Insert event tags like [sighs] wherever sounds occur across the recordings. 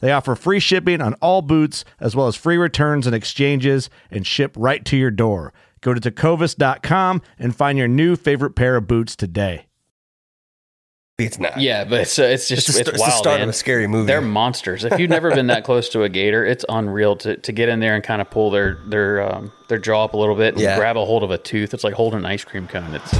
They offer free shipping on all boots, as well as free returns and exchanges, and ship right to your door. Go to tecovas.com and find your new favorite pair of boots today. It's not. Yeah, but it's, uh, it's just It's it's, the, st- it's the start man. of a scary movie. They're monsters. If you've never been that [laughs] close to a gator, it's unreal to, to get in there and kind of pull their their um, their jaw up a little bit and Yeah. grab a hold of a tooth. It's like holding an ice cream cone. It's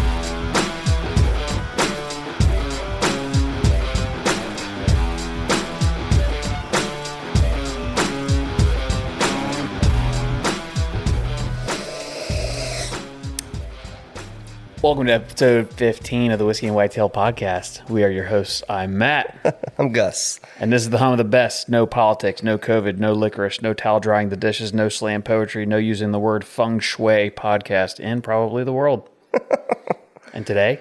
Welcome to episode 15 of the Whiskey and Whitetail podcast. We are your hosts. I'm Matt. [laughs] I'm Gus. And this is the home of the best. No politics, no COVID, no licorice, no towel drying the dishes, no slam poetry, no using the word feng shui podcast in probably the world. [laughs] and today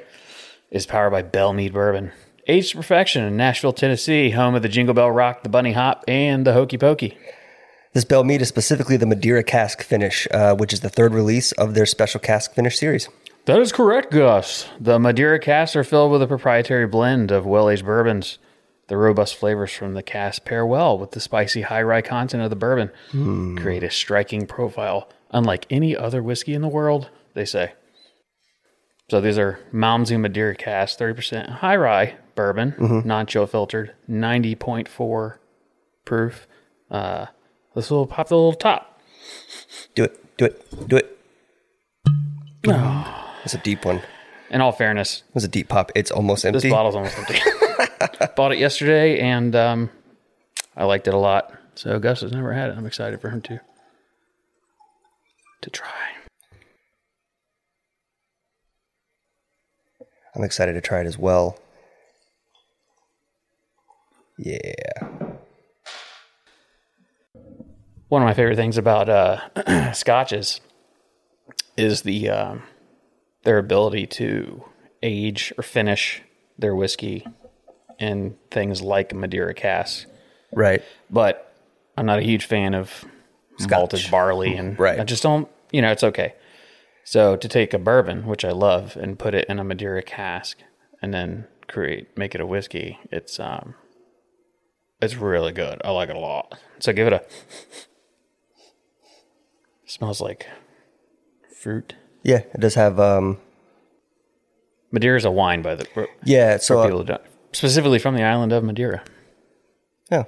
is powered by Belle Meade Bourbon. Aged to perfection in Nashville, Tennessee, home of the Jingle Bell Rock, the Bunny Hop, and the Hokey Pokey. This Belle Meade is specifically the Madeira cask finish, uh, which is the third release of their special cask finish series. That is correct, Gus. The Madeira casks are filled with a proprietary blend of well aged bourbons. The robust flavors from the cask pair well with the spicy high rye content of the bourbon, create a striking profile unlike any other whiskey in the world, they say. So these are Malmsey Madeira casks, 30% high rye bourbon, non chill filtered, 90.4 proof. Uh, this will pop the little top. Do it. Do it. Do it. [sighs] It's a deep one. In all fairness, It was a deep pop. It's almost empty. This bottle's almost empty. [laughs] Bought it yesterday, and um, I liked it a lot. So Gus has never had it. I'm excited for him to to try. I'm excited to try it as well. Yeah. One of my favorite things about uh, [clears throat] scotches is the um, their ability to age or finish their whiskey in things like Madeira casks. Right. but I'm not a huge fan of malted barley, [laughs] and Right. I just don't. You know, it's okay. So to take a bourbon, which I love, and put it in a Madeira cask, and then create make it a whiskey, it's um, it's really good. I like it a lot. So give it a. smells like fruit. Yeah, it does have um Madeira is a wine, by the for yeah, so people uh, don't, specifically from the island of Madeira. yeah.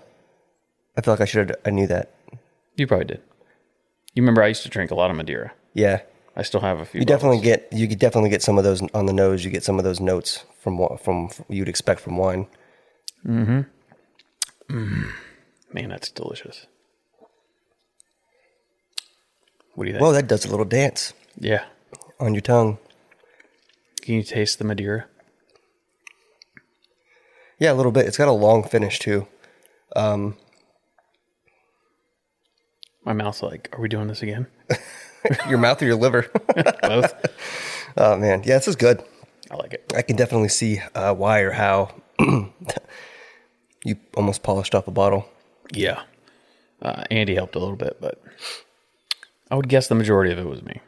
I feel like I should have I knew that. You probably did. You remember I used to drink a lot of Madeira. Yeah. I still have a few. You definitely get you could definitely get some of those on the nose. You get some of those notes from wa- from, from you'd expect from wine. Mm hmm. Man, that's delicious. What do you think? Well, that does a little dance yeah. On your tongue. Can you taste the Madeira? Yeah, a little bit. It's got a long finish too. My mouth's like, are we doing this again? [laughs] Your mouth or your liver? [laughs] Both. [laughs] oh man, yeah, this is good. I like it. I can definitely see uh, why or how [clears throat] you almost polished off a bottle. Yeah. Uh, Andy helped a little bit, but I would guess the majority of it was me.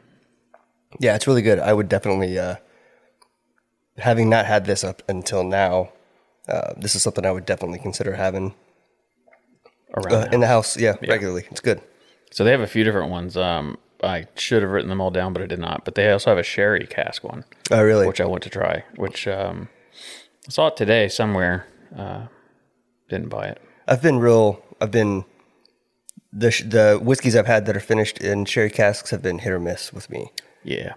Yeah, it's really good. I would definitely, uh, having not had this up until now, uh, this is something I would definitely consider having Around uh, in the house. Yeah, regularly. It's good. So they have a few different ones. Um, I should have written them all down, but I did not. But they also have a sherry cask one, Oh, really? which I want to try. Which um, I saw it today somewhere. Uh, didn't buy it. I've been real. I've been the sh- the whiskeys I've had that are finished in sherry casks have been hit or miss with me. Yeah,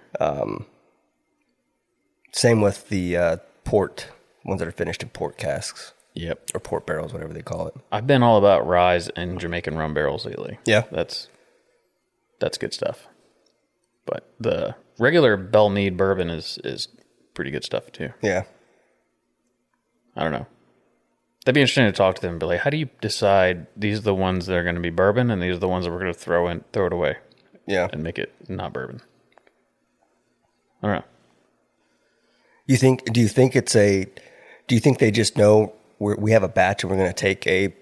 Same with the uh, port ones that are finished in port casks yep. or port barrels, whatever they call it. I've been all about ryes and Jamaican rum barrels lately. Yeah. that's that's good stuff. But the regular Belle Meade bourbon is is pretty good stuff too. Yeah, I don't know. That'd be interesting to talk to them. But like, how do you decide these are the ones that are going to be bourbon and these are the ones that we're going to throw in, throw it away yeah. and make it not bourbon? I don't know. You think? Do you think it's a? Do you think they just know we're, we have a batch and we're going to take a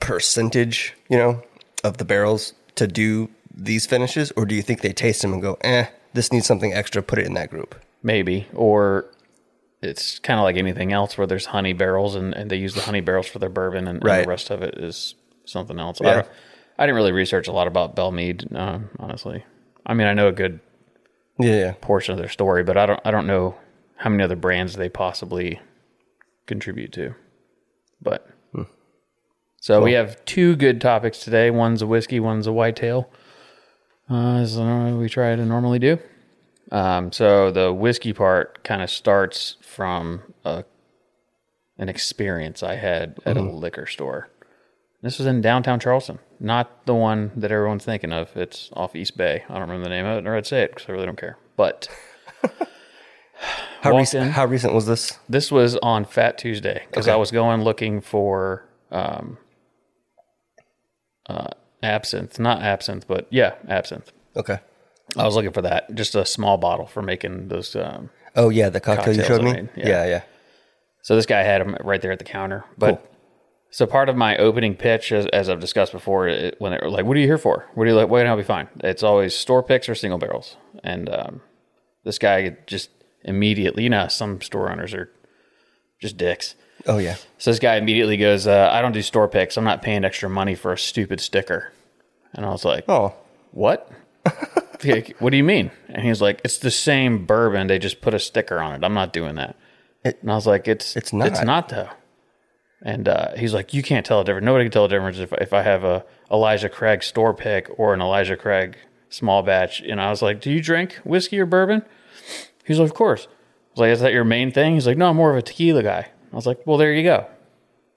percentage, you know, of the barrels to do these finishes, or do you think they taste them and go, eh, this needs something extra, put it in that group? Maybe. Or it's kind of like anything else where there's honey barrels and, and they use the honey barrels for their bourbon and, and the rest of it is something else. I, Yeah. don't, I didn't really research a lot about Belle Meade, um, honestly. I mean, I know a good Yeah, portion of their story, but I don't I don't know how many other brands they possibly contribute to. But so we have two good topics today. One's a whiskey, one's a whitetail. Uh, as we try to normally do. Um, so the whiskey part kind of starts from a, an experience I had at a liquor store. This was in downtown Charleston, not the one that everyone's thinking of. It's off East Bay. I don't remember the name of it, or I'd say it because I really don't care. But [laughs] How recent? in. How recent was this? this was on Fat Tuesday because I was going looking for um, uh, absinthe, not absinthe, but yeah, absinthe. Okay. I was looking for that, just a small bottle for making those. Um, Oh yeah, the cocktail you Cocktails showed I me. made, yeah. yeah, yeah. So this guy had them right there at the counter. But so part of my opening pitch, as, as I've discussed before, it, when they're like, "What are you here for? What do you like? What can I help you find?" It's always store picks or single barrels. And um, this guy just immediately, you know, some store owners are just dicks. Oh yeah. So this guy immediately goes, uh, "I don't do store picks. I'm not paying extra money for a stupid sticker." And I was like, Oh, what? [laughs] Like, what do you mean? And he was like, it's the same bourbon. They just put a sticker on it. I'm not doing that. It- and I was like, it's It's not. It's not though. And uh, he's like, you can't tell the difference. Nobody can tell the difference if if I have a Elijah Craig store pick or an Elijah Craig small batch. And I was like, do you drink whiskey or bourbon? He's like, of course. I was like, is that your main thing? He's like, no, I'm more of a tequila guy. I was like, well, there you go.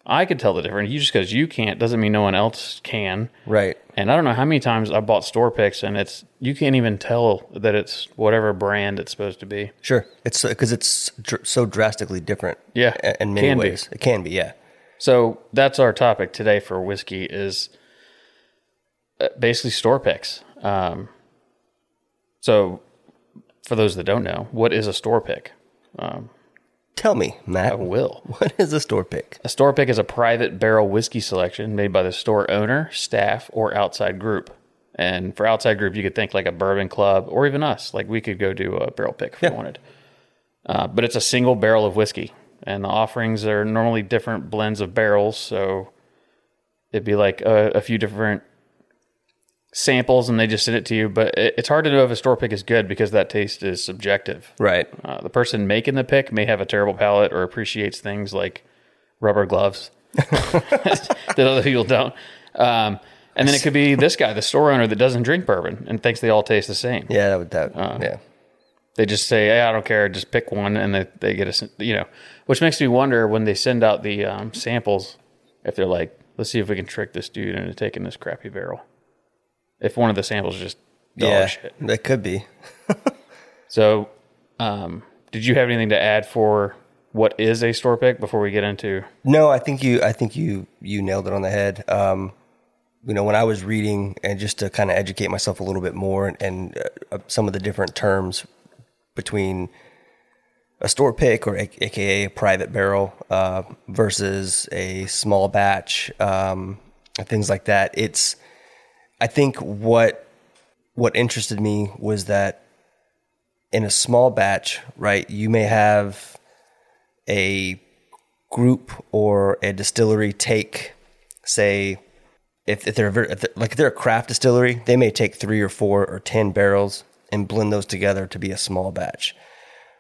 I could tell the difference. You just because you can't doesn't mean no one else can. right. And I don't know how many times I bought store picks and it's you can't even tell that it's whatever brand it's supposed to be. Sure. It's because it's dr- so drastically different. Yeah, In many can be. ways, it can be. Yeah. So that's our topic today for whiskey is uh, basically store picks. Um, so for those that don't know, what is a store pick? Tell me, Matt. I will. [laughs] What is a store pick? A store pick is a private barrel whiskey selection made by the store owner, staff, or outside group. And for outside group, you could think like a bourbon club or even us. Like we could go do a barrel pick if we wanted. Uh, but it's a single barrel of whiskey, and the offerings are normally different blends of barrels. So it'd be like a, a few different samples, and they just send it to you. But it, it's hard to know if a store pick is good because that taste is subjective. Right. Uh, the person making the pick may have a terrible palate or appreciates things like rubber gloves [laughs] that other people don't. Um, and then it could be this guy, the store owner that doesn't drink bourbon and thinks they all taste the same. Yeah. That would that. Uh, yeah. They just say, "Hey, I don't care, just pick one," and they they get a you know, which makes me wonder when they send out the um, samples if they're like, "Let's see if we can trick this dude into taking this crappy barrel." If one of the samples is just dog yeah. shit. That could be. [laughs] So, um, did you have anything to add for what is a store pick before we get into? No, I think you. I think you. You nailed it on the head. Um, you know, when I was reading and just to kind of educate myself a little bit more and, and uh, some of the different terms between a store pick or a, AKA a private barrel uh, versus a small batch, um, things like that. It's. I think what what interested me was that in a small batch, right, you may have a group or a distillery take, say, if, if they're, if they're like if they're a craft distillery, they may take three or four or ten barrels and blend those together to be a small batch.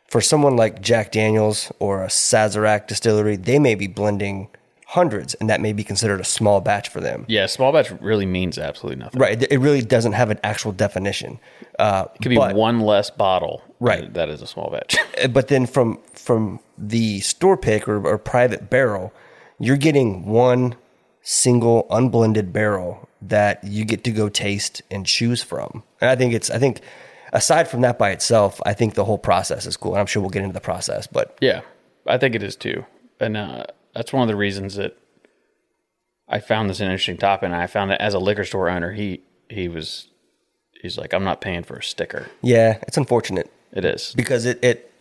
For someone like Jack Daniels or a Sazerac distillery, they may be blending hundreds, and that may be considered a small batch for them. Yeah, small batch really means absolutely nothing. Right. It really doesn't have an actual definition. Uh, It could be but- one less bottle. Right. That is a small batch. [laughs] but then from from the store pick or, or private barrel, you're getting one single unblended barrel that you get to go taste and choose from. And I think it's I think aside from that by itself, I think the whole process is cool. And I'm sure we'll get into the process, but yeah, I think it is too. And uh, that's one of the reasons that I found this an interesting topic. And I found that as a liquor store owner, he he was he's like, I'm not paying for a sticker. yeah, it's unfortunate It is. because it it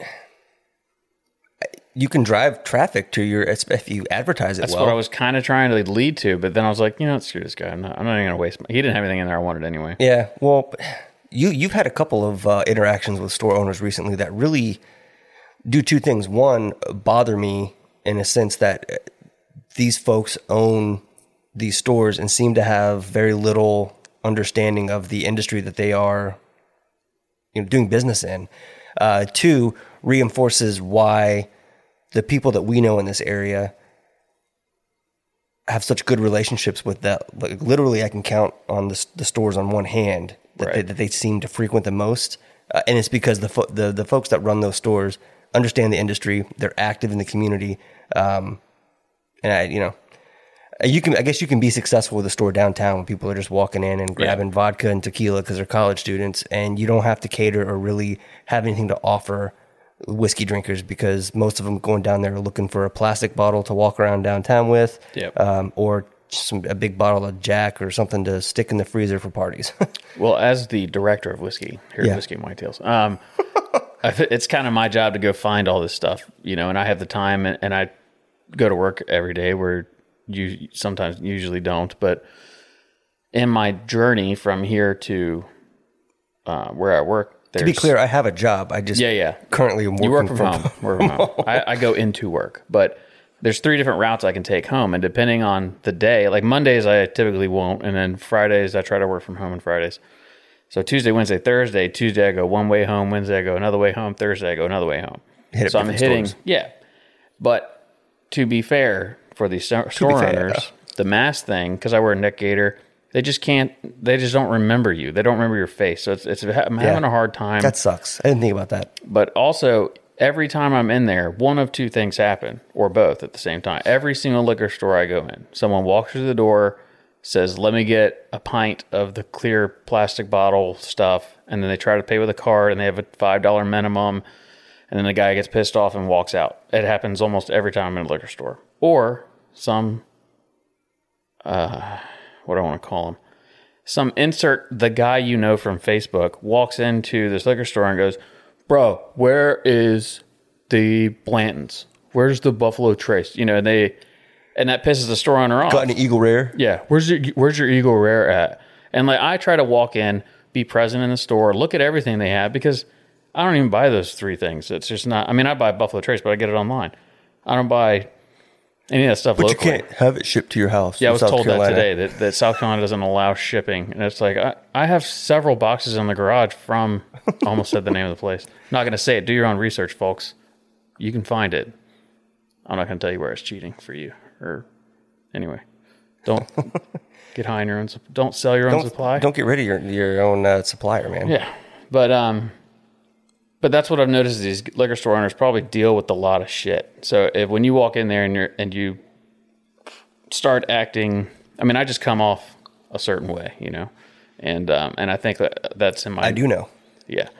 you can drive traffic to your if you advertise it That's well. what I was kind of trying to lead to, but then I was like, you know, screw this guy. I'm not, I'm not even gonna waste. My, he didn't have anything in there I wanted anyway. Yeah, well, you you've had a couple of uh, interactions with store owners recently that really do two things. One, bother me in a sense that uh, these folks own these stores and seem to have very little understanding of the industry that they are you know, doing business in. Uh, two, reinforces why the people that we know in this area have such good relationships with that. Like literally, I can count on the, the stores on one hand that, they, that they seem to frequent the most, uh, and it's because the, fo- the the folks that run those stores understand the industry. They're active in the community, um, and I, you know, uh, you can. I guess you can be successful with a store downtown when people are just walking in and grabbing vodka and tequila because they're college students, and you don't have to cater or really have anything to offer whiskey drinkers because most of them going down there are looking for a plastic bottle to walk around downtown with, Yep. um, or some a big bottle of Jack or something to stick in the freezer for parties. [laughs] Well, as the director of whiskey here Yeah. at Whiskey and Whitetails, um, it's kind of my job to go find all this stuff, you know, and I have the time and, and I go to work every day where you sometimes usually don't. But in my journey from here to uh, where I work, to be clear, I have a job. I just Yeah, yeah. currently am working you work from, home. Home. I, I go into work, but there's three different routes I can take home, and depending on the day, like Mondays I typically won't, and then Fridays I try to work from home on Fridays. So Tuesday, Wednesday, Thursday. Tuesday I go one way home. Wednesday I go another way home. Thursday I go another way home. Hit so I'm hitting, stores. yeah. But to be fair, for these store store fair. owners, the mask thing, because I wear a neck gaiter, they just can't. They just don't remember you. They don't remember your face. So it's, it's I'm having a hard time That sucks. I didn't think about that. but also every time I'm in there, one of two things happen, or both at the same time. Every single liquor store I go in, someone walks through the door, says, "Let me get a pint of the clear plastic bottle stuff," and then they try to pay with a card, and they have a five dollar minimum, and then the guy gets pissed off and walks out. It happens almost every time I'm in a liquor store, or some, uh, what do I want to call them? some insert the guy you know from Facebook walks into this liquor store and goes, "Bro, where is the Blantons? Where's the Buffalo Trace?" You know, and they and that pisses the store owner off. Got an Eagle Rare? Yeah, where's your where's your Eagle Rare at? And like I try to walk in, be present in the store, look at everything they have because I don't even buy those three things. It's just not. I mean, I buy Buffalo Trace, but I get it online. I don't buy any of that stuff But locally. you can't have it shipped to your house. Yeah, I was South told Carolina. that today that, that South Carolina doesn't allow shipping, and it's like I, I have several boxes in the garage from. Almost said the name of the place. Not going to say it. Do your own research, folks. You can find it. I'm not going to tell you where it's cheating for you. Or anyway, don't [laughs] get high in your own. Don't sell your own Don't, supply. don't get rid of your your own uh, supplier, man. Yeah, but um, but that's what I've noticed. Is these liquor store owners probably deal with a lot of shit. So if when you walk in there and you're and you start acting, I mean, I just come off a certain way, you know, and um, and I think that that's in my I do know. yeah.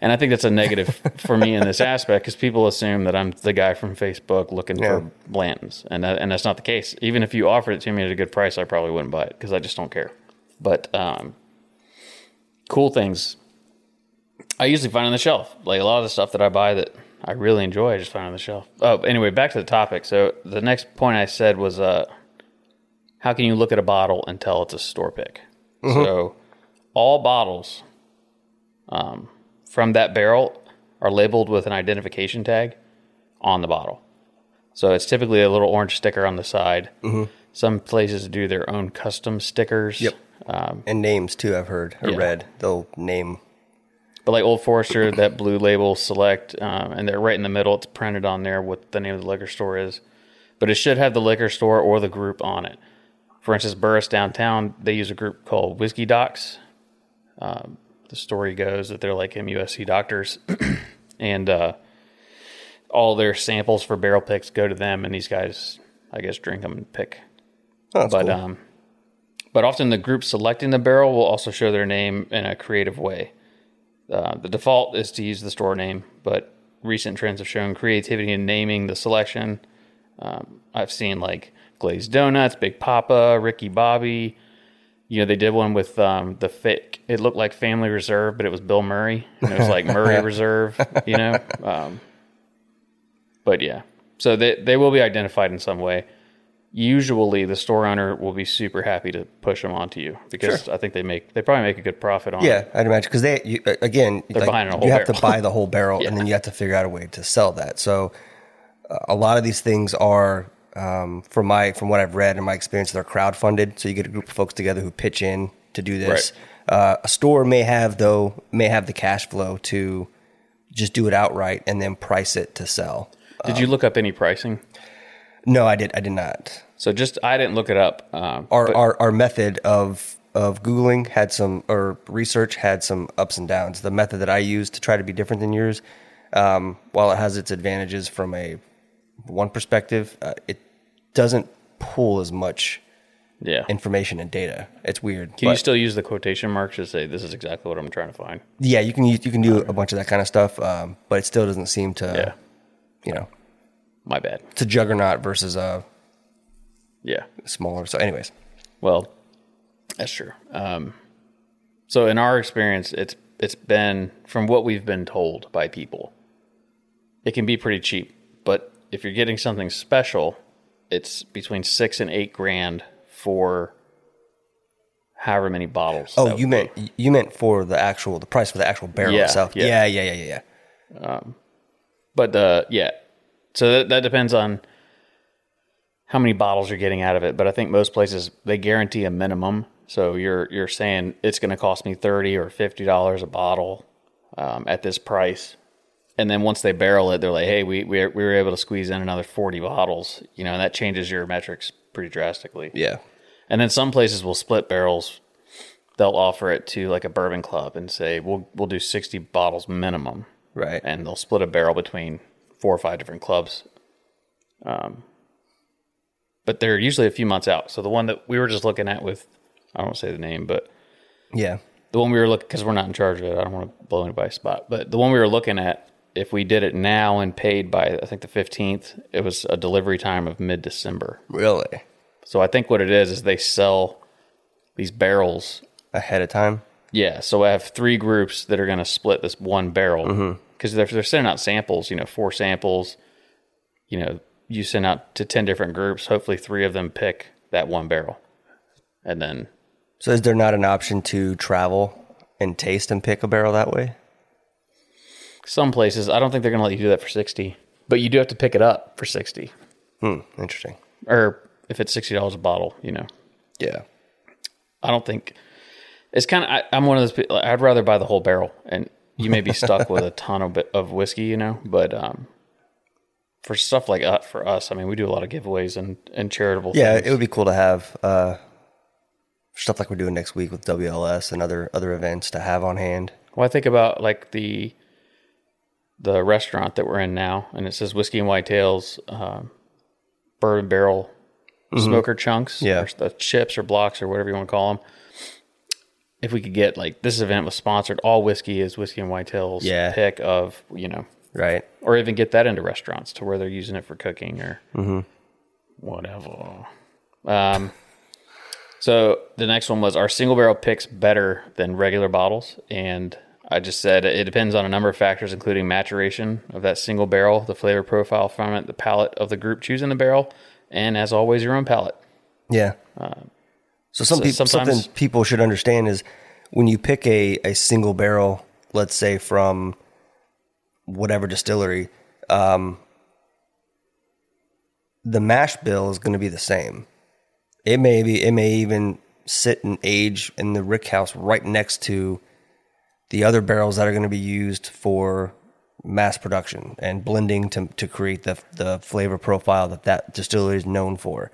And I think that's a negative [laughs] for me in this aspect because people assume that I'm the guy from Facebook looking Yeah. for Blantons, and that, and that's not the case. Even if you offered it to me at a good price, I probably wouldn't buy it because I just don't care. But um, cool things, I usually find on the shelf. Like a lot of the stuff that I buy that I really enjoy, I just find on the shelf. Oh, anyway, back to the topic. So the next point I said was, uh, how can you look at a bottle and tell it's a store pick? So all bottles um, from that barrel are labeled with an identification tag on the bottle. So it's typically a little orange sticker on the side. Some places do their own custom stickers. Yep. Um, and names too. I've heard or Yeah. read. They'll name. But like Old Forester, that blue label select, um, and they're right in the middle. It's printed on there what the name of the liquor store is. But it should have the liquor store or the group on it. For instance, Burris downtown, they use a group called Whiskey Docs. Um, the story goes that they're like MUSC doctors, [clears throat] and uh, all their samples for barrel picks go to them, and these guys, I guess, drink them and pick Oh, but cool. um, but often the group selecting the barrel will also show their name in a creative way. Uh, the default is to use the store name, but recent trends have shown creativity in naming the selection. Um, I've seen like Glazed Donuts, Big Papa, Ricky Bobby. You know, they did one with um, the fake. It looked like Family Reserve, but it was Bill Murray, and it was like Murray [laughs] Reserve. You know, um, but yeah. So they they will be identified in some way usually the store owner will be super happy to push them onto you because I think they make they probably make a good profit on yeah, it. I'd imagine because they you, uh, again like, buying a whole you have barrel. to buy the whole barrel Yeah. [laughs] and then you have to figure out a way to sell that. So uh, a lot of these things are um, from my from what I've read and my experience, they're crowdfunded. So you get a group of folks together who pitch in to do this. Uh, a store may have though may have the cash flow to just do it outright and then price it to sell. Did you look up any pricing? No, I did. I did not. So just I didn't look it up. Um, Our but- our, our method of of googling had some or research had some ups and downs. The method that I used to try to be different than yours, um, while it has its advantages from a one perspective, uh, it doesn't pull as much yeah. information and data. It's weird. Can you still use the quotation marks to say this is exactly what I'm trying to find? yeah, you can use, you can do a bunch of that kind of stuff, um, but it still doesn't seem to Yeah. you know My bad. it's a juggernaut versus a Yeah. smaller. So, anyways, Well, that's true. Um, so in our experience, it's it's been from what we've been told by people, it can be pretty cheap. But if you're getting something special, it's between six and eight grand for however many bottles. oh, you meant be. you meant for the actual the price for the actual barrel Yeah, itself. yeah. yeah, yeah, yeah, yeah. But uh, yeah, so that, that depends on how many bottles you're getting out of it. But I think most places they guarantee a minimum. So you're you're saying it's going to cost me thirty or fifty dollars a bottle um, at this price, and then once they barrel it, they're like, hey, we we we were able to squeeze in another forty bottles. You know, and that changes your metrics pretty drastically. Yeah. And then some places will split barrels. They'll offer it to like a bourbon club and say, we'll we'll do sixty bottles minimum Right. and they'll split a barrel between four or five different clubs. Um, but they're usually a few months out. So the one that we were just looking at with, I don't say the name, but yeah. the one we were looking because we're not in charge of it. I don't want to blow anybody's spot, but the one we were looking at, if we did it now and paid by I think the fifteenth, it was a delivery time of mid December. Really? So I think what it is is they sell these barrels Ahead of time? yeah, so I have three groups that are going to split this one barrel because they're, they're sending out samples, you know, four samples. You know, you send out to 10 different groups. Hopefully, three of them pick that one barrel. And then, So is there not an option to travel and taste and pick a barrel that way? some places, I don't think they're going to let you do that for 60, but you do have to pick it up for 60. Hmm. Interesting. Or if it's $60 a bottle, you know, Yeah. I don't think it's kind of, I'm one of those people, I'd rather buy the whole barrel and you may be stuck with a ton of, bit of whiskey, you know, but, um, for stuff like uh, for us, I mean, we do a lot of giveaways and, and charitable. Yeah, things. it would be cool to have uh, stuff like we're doing next week with WLS and other other events to have on hand. Well, I think about like the the restaurant that we're in now, and it says whiskey and whitetails, um, bourbon barrel, smoker chunks, Yeah. or the chips or blocks or whatever you want to call them. If we could get like this event was sponsored, all whiskey is whiskey and whitetails Yeah. pick of you know, Right. or even get that into restaurants to where they're using it for cooking or Mm-hmm. whatever. Um, so the next one was our single barrel picks better than regular bottles, and I just said it depends on a number of factors, including maturation of that single barrel, the flavor profile from it, the palate of the group choosing the barrel, and as always, your own palate. Yeah. So, some So something people should understand is when you pick a, a single barrel, let's say from whatever distillery, um, the mash bill is going to be the same. It may be, it may even sit and age in the rick house right next to the other barrels that are going to be used for mass production and blending to, to create the, the flavor profile that that distillery is known for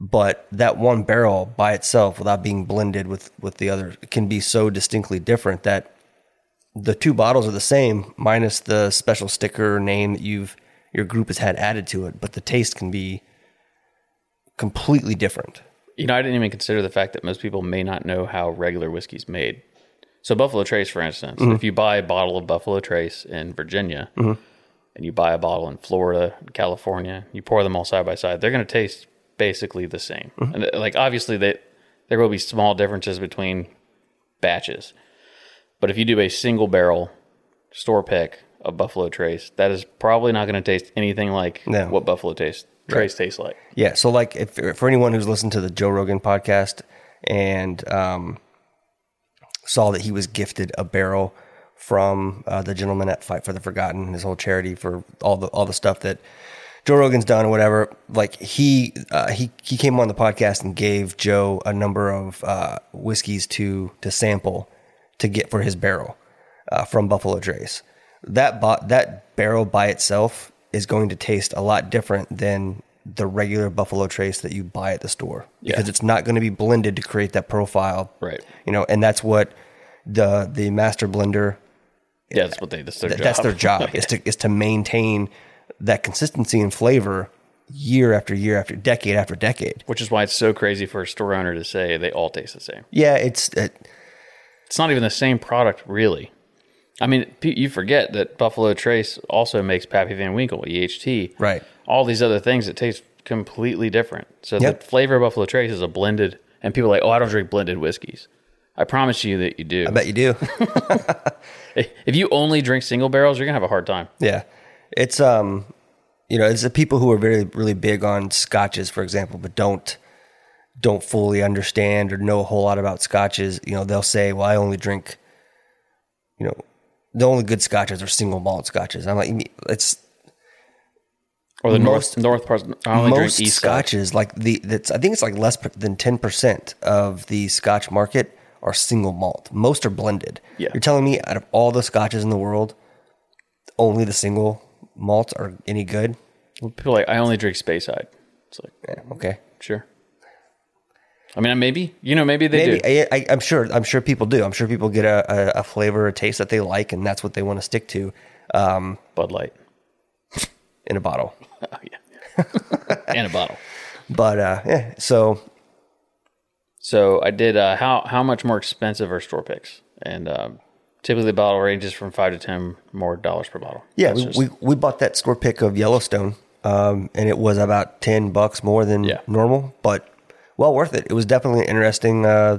but that one barrel by itself without being blended with with the other can be so distinctly different that the two bottles are the same minus the special sticker name that you've your group has had added to it but the taste can be completely different You know, I didn't even consider the fact that most people may not know how regular whiskey's made. So Buffalo Trace, for instance, Mm-hmm. if you buy a bottle of Buffalo Trace in Virginia and you buy a bottle in Florida, California, you pour them all side by side, they're going to taste basically the same. Mm-hmm. And uh, like obviously they, there will be small differences between batches. But if you do a single barrel store pick of Buffalo Trace, that is probably not going to taste anything like No. what Buffalo Taste Trace tastes like. Yeah. So, like, if for anyone who's listened to the Joe Rogan podcast and um, saw that he was gifted a barrel from uh, the gentleman at Fight for the Forgotten, his whole charity for all the all the stuff that Joe Rogan's done or whatever. Like he uh, he he came on the podcast and gave Joe a number of uh, whiskeys to to sample to get for his barrel uh, from Buffalo Trace. That bot that barrel by itself is going to taste a lot different than the regular Buffalo Trace that you buy at the store because Yeah. it's not going to be blended to create that profile. Right. You know, and that's what the the master blender Yeah, that's what they. That's their th- job. that's their job [laughs] is to is to maintain that consistency and flavor year after year after decade after decade. Which is why it's so crazy for a store owner to say they all taste the same. Yeah, it's it, It's not even the same product, really. I mean, you forget that Buffalo Trace also makes Pappy Van Winkle, EHT, Right. All these other things that taste completely different. So Yep. the flavor of Buffalo Trace is a blended, and people are like, oh, I don't drink blended whiskeys. I promise you that you do. I bet you do. [laughs] [laughs] If you only drink single barrels, you're gonna have a hard time. yeah, it's um, you know, it's the people who are very really big on scotches, for example, but don't don't fully understand or know a whole lot about scotches. You know, they'll say, "Well, I only drink," you know, the only good scotches are single malt scotches. I'm like, it's Or the Most- north north part. I only most drink east side. scotches like the that's I think it's like less than ten percent of the Scotch market are single malt. Most are blended. Yeah. You're telling me out of all the scotches in the world, only the single malts are any good? People are like, I only drink Speyside. It's like, Yeah, okay. sure. I mean, maybe you know, maybe they Maybe do. I, I, I'm sure. I'm sure people do. I'm sure people get a, a, a flavor, a taste that they like, and that's what they want to stick to um, Bud Light. [laughs] in a bottle. [laughs] Oh yeah, [laughs] and a bottle. But uh, yeah, so So I did. Uh, how how much more expensive are store picks? And um, typically, the bottle ranges from five to ten more dollars per bottle. Yeah, we, just- we we bought that score pick of Yellowstone, um, and it was about ten bucks more than Yeah. normal, but well worth it. It was definitely an interesting uh,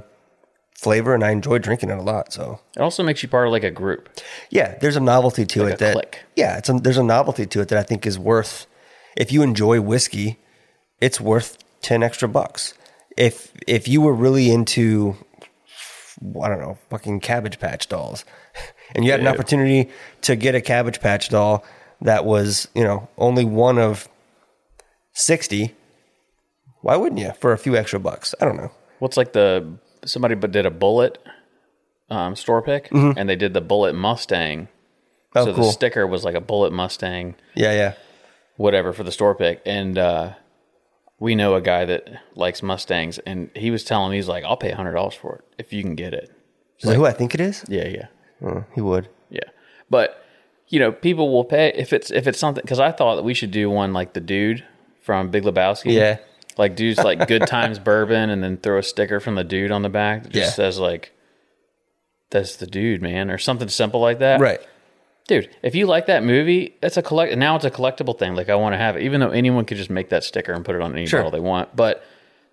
flavor, and I enjoyed drinking it a lot. So it also makes you part of like a group. yeah, there's a novelty to Like it a that clique. yeah, it's a, there's a novelty to it that I think is worth. If you enjoy whiskey, it's worth ten extra bucks. If if you were really into I don't know, fucking Cabbage Patch dolls. [laughs] And you had an opportunity to get a Cabbage Patch doll that was, you know, only one of 60. Why wouldn't you for a few extra bucks? I don't know. What's like the somebody but did a Bulleit um, store pick, and they did the bullet Mustang. Mm-hmm. Oh, so cool. the sticker was like a bullet Mustang, Yeah, yeah. whatever for the store pick, and uh, we know a guy that likes Mustangs, and he was telling me he's like, I'll pay hundred dollars for it if you can get it. Is that who I think it is? Yeah, yeah. He would. Yeah, but you know, people will pay if it's if it's something because I thought that we should do one like the dude from Big Lebowski. Yeah. like dude's like [laughs] Good Times Bourbon, and then throw a sticker from the dude on the back that just Yeah. says like, "That's the dude, man," or something simple like that. Right. Dude. If you like that movie, it's a collect. Now it's a collectible thing. Like I want to have it, even though anyone could just make that sticker and put it on any Sure. bottle they want. But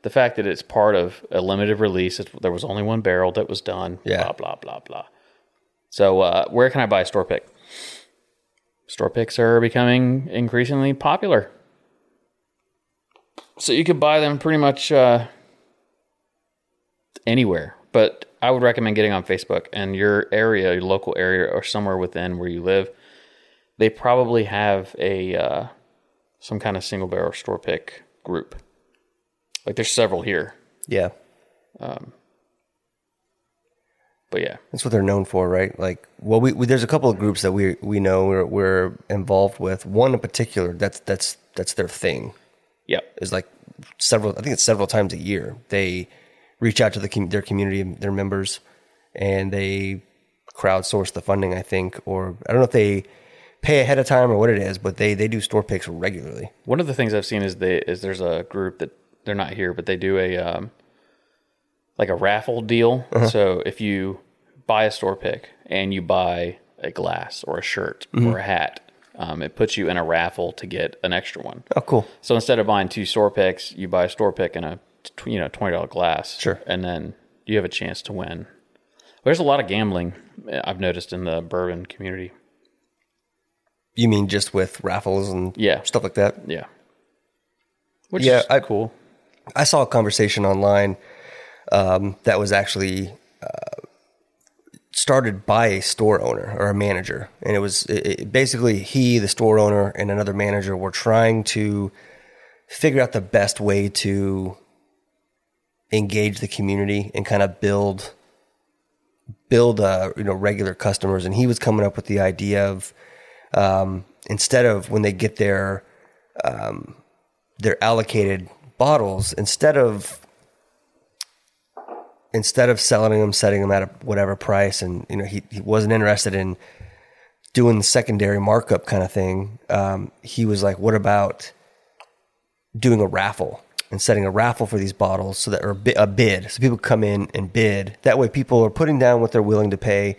the fact that it's part of a limited release, it's, there was only one barrel that was done. Yeah. Blah blah blah blah. So uh, where can I buy a store pick? Store picks are becoming increasingly popular. So you could buy them pretty much uh, anywhere. But I would recommend getting on Facebook and your area, your local area, or somewhere within where you live. They probably have a uh, some kind of single barrel store pick group. Like there's several here, Yeah. Um, but yeah, That's what they're known for, right? Like, well, we, we there's a couple of groups that we we know we're, we're involved with. One in particular, that's that's that's their thing. yeah, Is like several. I think it's several times a year. They reach out to the com- their community, their members, and they crowdsource the funding. I think, or I don't know if they pay ahead of time or what it is, but they they do store picks regularly. One of the things I've seen is they is there's a group that they're not here, but they do a um, like a raffle deal. So if you buy a store pick and you buy a glass or a shirt or a hat, um, it puts you in a raffle to get an extra one. Oh, cool. So instead of buying two store picks, you buy a store pick and a you know twenty dollar glass. Sure. and then you have a chance to win. There's a lot of gambling uh, I've noticed in the bourbon community. You mean just with raffles and Yeah. stuff like that? Yeah, which Yeah, is I- cool. I saw a conversation online um, that was actually uh, started by a store owner or a manager, and it was it, it- basically he, the store owner, and another manager were trying to figure out the best way to engage the community and kind of build build uh, you know regular customers. And he was coming up with the idea of um, instead of when they get their um, their allocated bottles instead of instead of selling them, setting them at a whatever price, and you know he, he wasn't interested in doing the secondary markup kind of thing. Um, he was like, "What about doing a raffle and setting a raffle for these bottles so that or a bid, so people come in and bid. That way, people are putting down what they're willing to pay,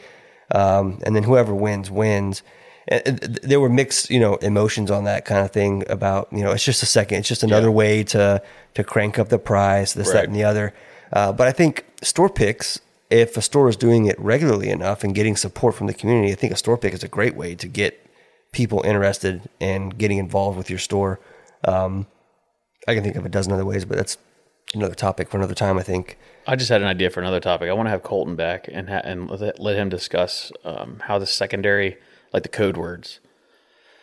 um, and then whoever wins wins." And there were mixed, you know, emotions on that kind of thing about, you know, it's just a second, it's just another way to to crank up the price, this, that, and the other. Uh, but I think store picks, if a store is doing it regularly enough and getting support from the community, I think a store pick is a great way to get people interested in getting involved with your store. Um, I can think of a dozen other ways, but that's another topic for another time. I think. I just had an idea for another topic. I want to have Colton back and ha- and let, him discuss um, how the secondary, like the code words,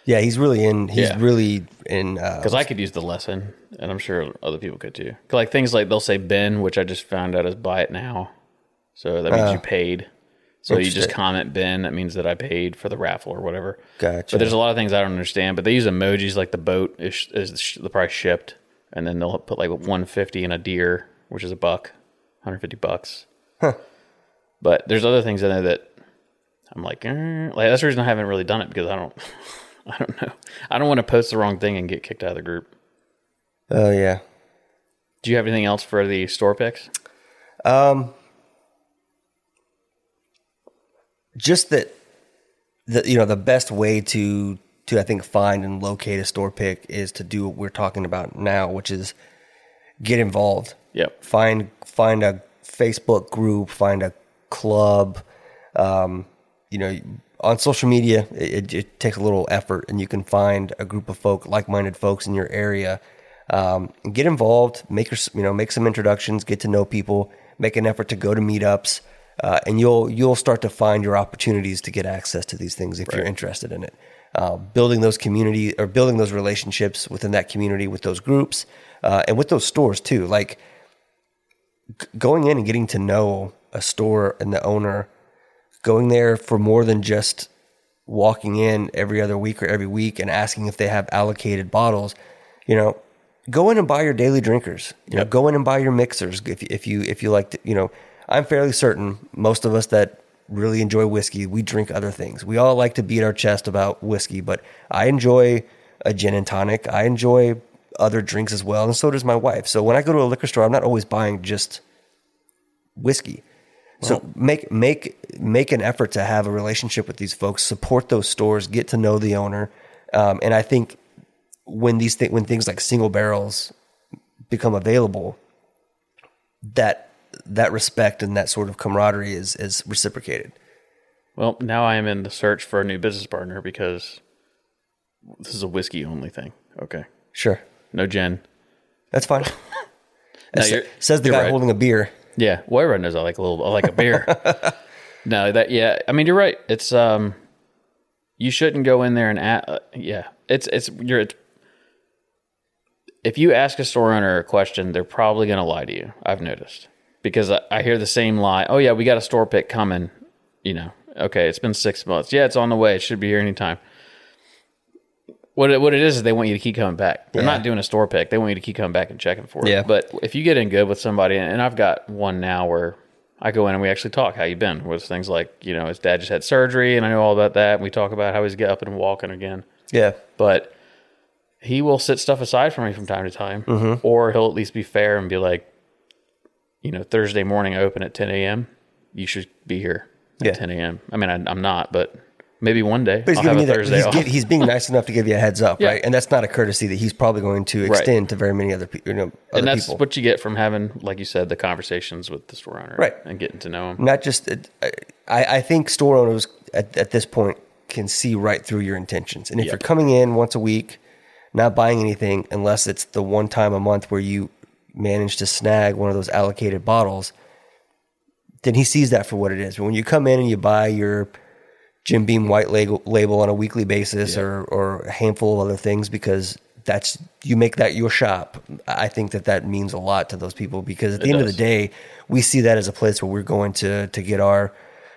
Yeah, he's really in. He's Yeah. really in. Uh, because I could use the lesson, and I'm sure other people could too. Like things like they'll say "bin," which I just found out is "buy it now," so that means you paid. So you just comment "bin," that means that I paid for the raffle or whatever. Gotcha. But there's a lot of things I don't understand. But they use emojis like the boat is, is the price shipped, and then they'll put like 150 in a deer, which is a buck, 150 bucks. But there's other things in there that I'm like, eh. like that's the reason I haven't really done it because I don't, [laughs] I don't know. I don't want to post the wrong thing and get kicked out of the group. Oh yeah. Do you have anything else for the store picks? Um, just that the you know the best way to to I think find and locate a store pick is to do what we're talking about now, which is get involved. Yep. Find find a Facebook group, find a club. Um, you know, on social media, it, it takes a little effort, and you can find a group of folk, like-minded folks in your area. Um, get involved, make your, you know, make some introductions, get to know people, make an effort to go to meetups, uh, and you'll you'll start to find your opportunities to get access to these things if you're interested in it. Uh, building those community or building those relationships within that community with those groups uh, and with those stores too. Like g- going in and getting to know a store and the owner, going there for more than just walking in every other week or every week and asking if they have allocated bottles. You know, go in and buy your daily drinkers. You know, go in and buy your mixers if if you if you like to. You know, I'm fairly certain most of us that really enjoy whiskey, we drink other things. We all like to beat our chest about whiskey, but I enjoy a gin and tonic. I enjoy other drinks as well, and so does my wife. So when I go to a liquor store, I'm not always buying just whiskey. So make make make an effort to have a relationship with these folks, support those stores, get to know the owner, um, and I think when these th- when things like single barrels become available, that that respect and that sort of camaraderie is is reciprocated. Well, now I am in the search for a new business partner because this is a whiskey only thing. Okay. Sure, No gin. that's fine. [laughs] No, Sa- says the guy right. holding a beer. Yeah, well, everyone knows I like a little, I like a beer. [laughs] no, that yeah. I mean, you're right. It's um, you shouldn't go in there and at, uh, yeah. It's it's you're. It's, if you ask a store owner a question, they're probably going to lie to you. I've noticed because I, I hear the same lie. Oh yeah, we got a store pick coming. You know, okay, it's been six months. Yeah, it's on the way. It should be here anytime. What it, what it is is they want you to keep coming back. They're Yeah. not doing a store pick. They want you to keep coming back and checking for it. Yeah. But if you get in good with somebody, and I've got one now where I go in and we actually talk how you been with things like you know his dad just had surgery and I know all about that. And we talk about how he's getting up and walking again. Yeah. But he will sit stuff aside for me from time to time, Mm-hmm. or he'll at least be fair and be like, you know, Thursday morning I open at 10 a.m. You should be here at Yeah. 10 a.m. I mean, I, I'm not, but maybe one day But he's I'll have giving a you that. Thursday He's, off. gi- he's being nice enough to give you a heads up, Yeah. right? And that's not a courtesy that he's probably going to extend to very many other people. You know, other and that's people. what you get from having, like you said, the conversations with the store owner, Right. And getting to know him. not just. I, I think store owners at, at this point can see right through your intentions, and if Yep. you're coming in once a week, not buying anything unless it's the one time a month where you manage to snag one of those allocated bottles, then he sees that for what it is. But when you come in and you buy your Jim Beam white label, label on a weekly basis or, or a handful of other things because that's you make that your shop. I think that that means a lot to those people because at the end of the day, we see that as a place where we're going to to get our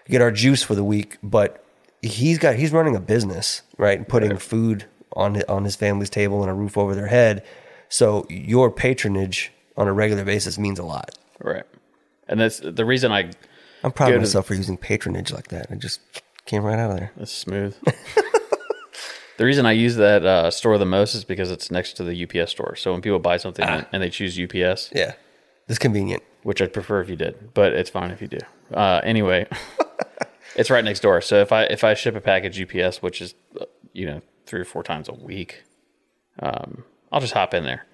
get our juice for the week. But he's got he's running a business right and putting food on on his family's table and a roof over their head. So your patronage on a regular basis means a lot. Right. And that's the reason I, I'm proud of myself for using patronage like that. I just came right out of there. that's smooth. [laughs] the reason I use that uh, store the most is because it's next to the UPS store. So when people buy something Ah. and they choose UPS, Yeah, it's convenient. which I'd prefer if you did, but it's fine if you do. Uh, anyway, [laughs] it's right next door. So if I if I ship a package UPS, which is uh, you know three or four times a week, um, I'll just hop in there.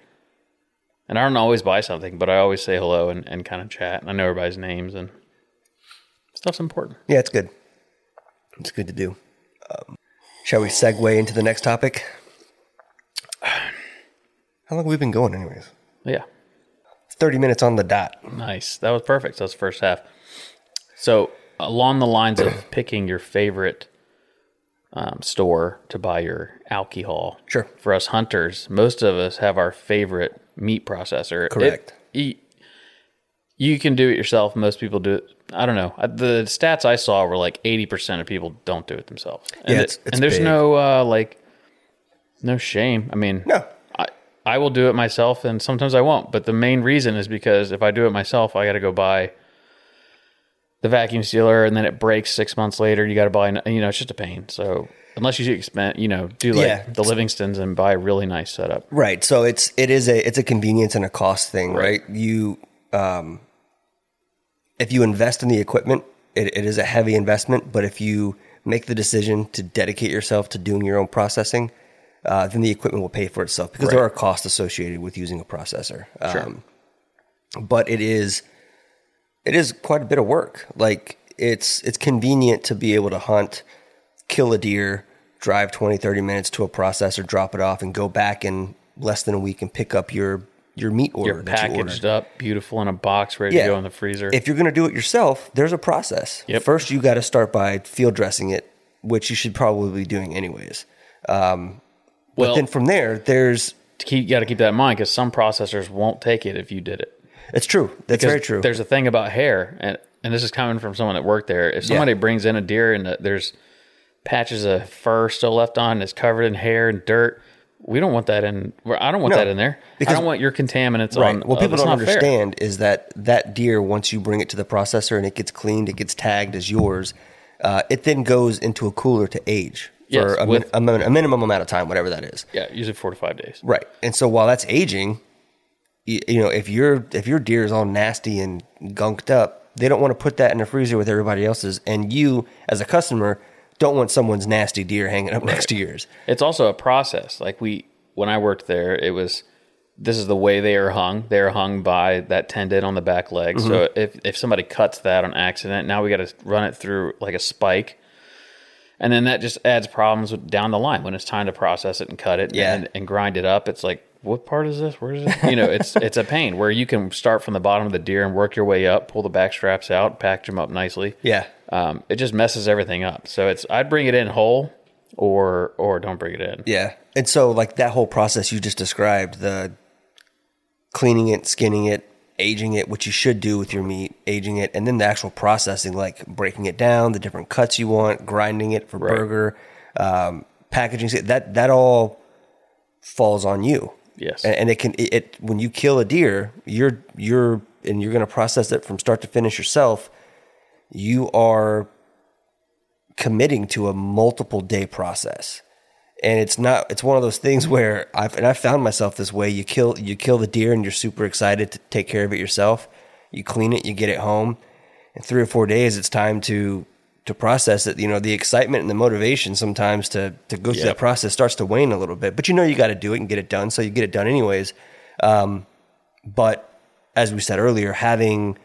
And I don't always buy something, but I always say hello and, and kind of chat. And I know everybody's names and stuff's important. Yeah, it's good. It's good to do. Um, shall we segue into the next topic? [sighs] How long have we been going, anyways? Yeah, 30 minutes on the dot. nice. That was perfect. That was the first half. So along the lines of [clears throat] picking your favorite um, store to buy your alcohol. Sure. For us hunters, most of us have our favorite meat processor. Correct. y- you can do it yourself. Most people do it. I don't know. The stats I saw were like eighty percent of people don't do it themselves. And, Yeah, it's- it's and there's big. no uh, like, no shame. I mean, No. I I will do it myself, and sometimes I won't. But the main reason is because if I do it myself, I got to go buy the vacuum sealer, and then it breaks six months later. You got to buy, you know, it's just a pain. So unless you expend, you know, do like Yeah. the Livingstons and buy a really nice setup. Right. So it's it is a it's a convenience and a cost thing, right? You um if you invest in the equipment, it, it is a heavy investment, but if you make the decision to dedicate yourself to doing your own processing, uh, then the equipment will pay for itself because there are costs associated with using a processor. Um, but it is it is quite a bit of work. Like it's it's convenient to be able to hunt, kill a deer, drive 20 30 minutes to a processor, drop it off and go back in less than a week and pick up your your meat order You're that you packaged up, beautiful in a box, ready Yeah. to go in the freezer. If you're going to do it yourself, there's a process. Yep. First, you got to start by field dressing it, which you should probably be doing anyways. Um, but Well- then from there, there's to keep, you got to keep that in mind because some processors won't take it if you did it. it's true. That's Because very true. There's a thing about hair, and and this is coming from someone that worked there. If somebody brings in a deer and there's patches of fur still left on, and it's covered in hair and dirt, we don't want that in. I don't want No, that in there. because- I don't want your contaminants Right. on. What uh, people don't not fair. understand is that that deer, once you bring it to the processor and it gets cleaned, it gets tagged as yours. Uh, it then goes into a cooler to age for Yes, a, min- a, a minimum amount of time, whatever that is. Yeah, usually four to five days. Right. And so while that's aging, you, you know, if your if your deer is all nasty and gunked up, they don't want to put that in the freezer with everybody else's, and you as a customer don't want someone's nasty deer hanging up next to yours. It's also a process. Like we, when I worked there, it was this is the way they are hung. They are hung by that tendon on the back leg. So Mm-hmm. if if somebody cuts that on accident, now we got to run it through like a spike, and then that just adds problems down the line when it's time to process it and cut it Yeah. and, and grind it up. It's like what part is this? Where is it? You know, it's it's a pain where you can start from the bottom of the deer and work your way up, pull the back straps out, package them up nicely. Yeah. Um, it just messes everything up. So it's I'd bring it in whole, or or don't bring it in. Yeah. And so like that whole process you just described, the cleaning it, skinning it, aging it, which you should do with your meat, aging it, and then the actual processing, like breaking it down, the different cuts you want, grinding it for Right. burger, um, packaging it, that that all falls on you. Yes. And, and it can it, it when you kill a deer, you're you're and you're going to process it from start to finish yourself. You are committing to a multiple day process. And it's not it's one of those things where I've and I found myself this way. You kill you kill the deer and you're super excited to take care of it yourself. You clean it you get it home. In 3 or 4 days it's time to to process it. You know the excitement and the motivation sometimes to to go through Yep. that process starts to wane a little bit but you know you got to do it and get it done so you get it done anyways. Um, but as we said earlier having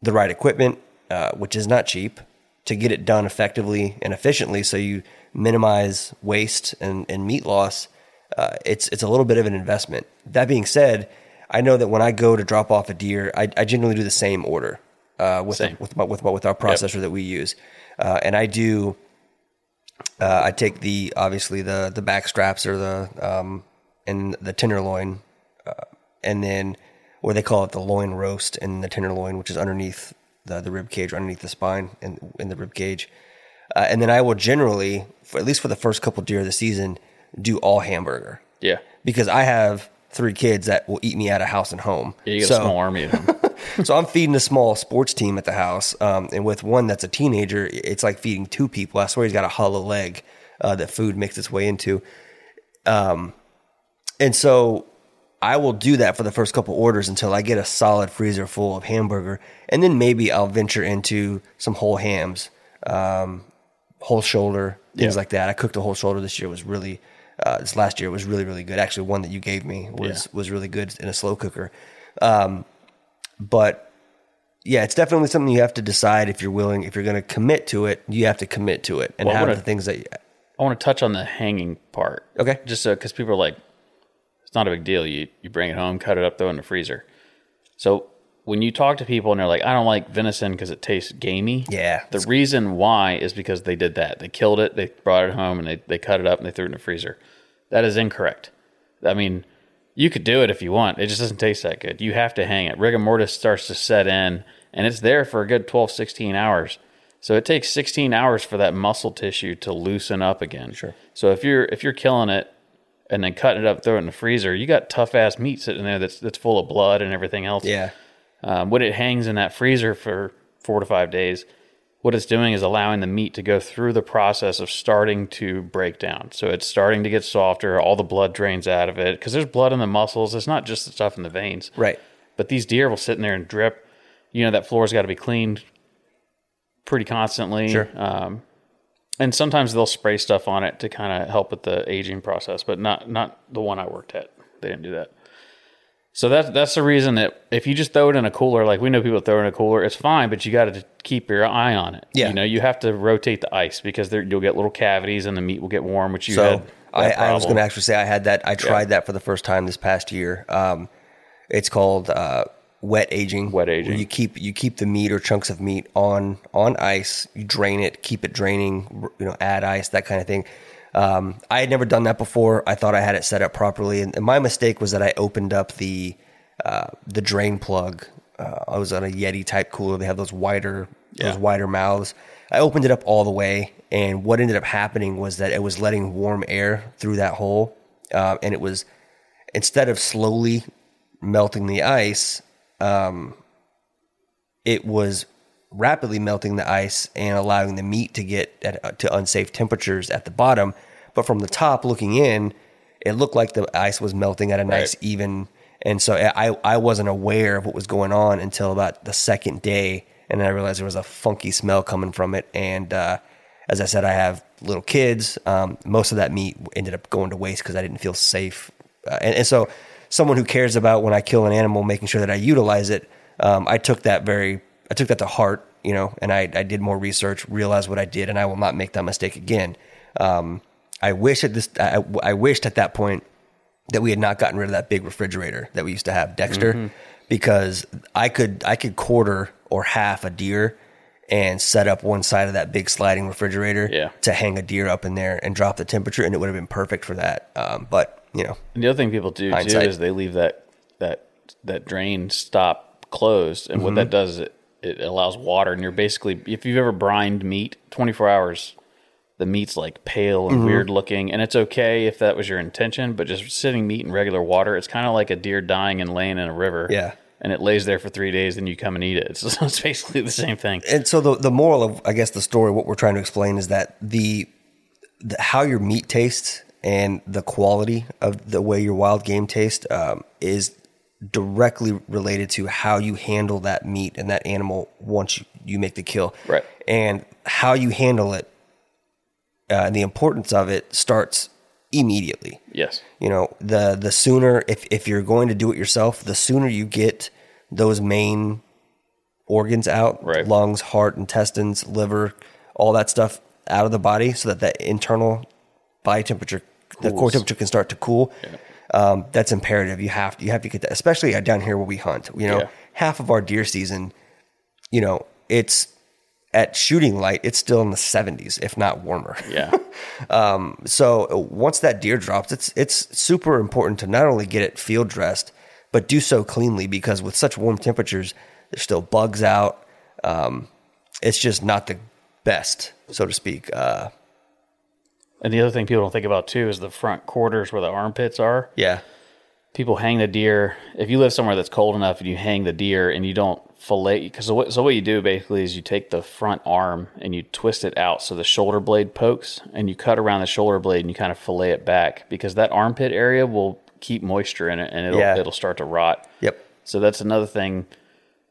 the right equipment, uh, which is not cheap, to get it done effectively and efficiently, so you minimize waste and, and meat loss. Uh, it's it's a little bit of an investment. That being said, I know that when I go to drop off a deer, I, I generally do the same order uh, with Same. with my, with my, with our processor that we use, uh, and I do. Uh, I take the obviously the the back straps or the um, and the tenderloin and then or they call it the loin roast and the tenderloin, which is underneath the, the rib cage, underneath the spine and in the rib cage. Uh, and then I will generally, for, at least for the first couple deer of the season, do all hamburger Yeah. because I have three kids that will eat me out of house and home. Yeah, you got So- a small army [laughs] so I'm feeding a small sports team at the house, um, and with one that's a teenager, it's like feeding two people. I swear he's got a hollow leg uh, that food makes its way into. Um, and so I will do that for the first couple orders until I get a solid freezer full of hamburger, and then maybe I'll venture into some whole hams, um, whole shoulder, things Yeah. like that. I cooked a whole shoulder this year; was really uh, this last year was really really good. Actually, one that you gave me was Yeah. was really good in a slow cooker. Um, but yeah, it's definitely something you have to decide if you're willing. If you're going to commit to it, you have to commit to it and Well, have the things that. You, I want to touch on the hanging part. Okay. Just so because people are like, it's not a big deal. You you bring it home, cut it up, throw it in the freezer. So when you talk to people and they're like, I don't like venison because it tastes gamey. Yeah. The reason why is because they did that. They killed it, they brought it home, and they, they cut it up and they threw it in the freezer. That is incorrect. I mean, you could do it if you want. It just doesn't taste that good. You have to hang it. Rigor mortis starts to set in, and it's there for a good 12, 16 hours. So it takes 16 hours for that muscle tissue to loosen up again. Sure. So if you're if you're killing it and then cutting it up, throw it in the freezer, you got tough ass meat sitting there that's that's full of blood and everything else. yeah, Um, when it hangs in that freezer for four to five days, what it's doing is allowing the meat to go through the process of starting to break down. So it's starting to get softer. All the blood drains out of it because there's blood in the muscles. It's not just the stuff in the veins. right. But these deer will sit in there and drip. You know that floor's got to be cleaned pretty constantly. Sure. Um, and sometimes they'll spray stuff on it to kind of help with the aging process, but not not the one I worked at. They didn't do that. So that's that's the reason that if you just throw it in a cooler, like we know people throw it in a cooler, it's fine, but you got to keep your eye on it. Yeah. you know, you have to rotate the ice because there you'll get little cavities and the meat will get warm, which you So had. I, I was going to actually say I had that. I tried that for the first time this past year. Um, it's called uh, wet aging. Wet aging. You keep you keep the meat or chunks of meat on on ice. You drain it, keep it draining. You know, add ice, that kind of thing. Um, I had never done that before. I thought I had it set up properly, and, and my mistake was that I opened up the uh, the drain plug. Uh, I was on a Yeti type cooler. They have those wider those Yeah. wider mouths. I opened it up all the way, and what ended up happening was that it was letting warm air through that hole, uh, and it was instead of slowly melting the ice, um, it was rapidly melting the ice and allowing the meat to get at, uh, to unsafe temperatures at the bottom. But from the top looking in, it looked like the ice was melting at a nice Right. even. And so I, I wasn't aware of what was going on until about the second day. And then I realized there was a funky smell coming from it. And uh, as I said, I have little kids. Um, most of that meat ended up going to waste because I didn't feel safe. Uh, and, and so, someone who cares about when I kill an animal, making sure that I utilize it, um, I took that very, I took that to heart, you know, and I, I did more research, realized what I did, and I will not make that mistake again. Um, I wish at this, I, I wished at that point that we had not gotten rid of that big refrigerator that we used to have, Dexter, because I could I could quarter or half a deer and set up one side of that big sliding refrigerator Yeah. to hang a deer up in there and drop the temperature, and it would have been perfect for that. Um, but you know, And the other thing people do Hindsight. too is they leave that that that drain stop closed, and what Mm-hmm. that does is it, it allows water, and you're basically if you've ever brined meat, 24 hours, the meat's like pale Mm-hmm. and weird looking, and it's okay if that was your intention, but just sitting meat in regular water, it's kind of like a deer dying and laying in a river, Yeah. and it lays there for three days, then you come and eat it. [laughs] So it's basically the same thing. and so the the moral of I guess the story, what we're trying to explain is that the, the how your meat tastes and the quality of the way your wild game tastes um, is directly related to how you handle that meat and that animal once you, you make the kill. Right. And how you handle it uh, and the importance of it starts immediately Yes. you know the the sooner if if you're going to do it yourself the sooner you get those main organs out Right. lungs heart intestines liver all that stuff out of the body so that that internal body temperature the core temperature can start to cool um, that's imperative you have to you have to get that especially down here where we hunt you know Yeah. half of our deer season you know it's at shooting light it's still in the 70s if not warmer Yeah. [laughs] so uh, once that deer drops, it's it's super important to not only get it field dressed, but do so cleanly because with such warm temperatures, there's still bugs out. Um, it's just not the best, so to speak. Uh, and the other thing people don't think about too is the front quarters where the armpits are. yeah, people hang the deer. If you live somewhere that's cold enough and you hang the deer and you don't fillet, because so what, so what you do basically is you take the front arm and you twist it out so the shoulder blade pokes, and you cut around the shoulder blade and you kind of fillet it back because that armpit area will keep moisture in it and it'll Yeah. it'll start to rot. yep, So that's another thing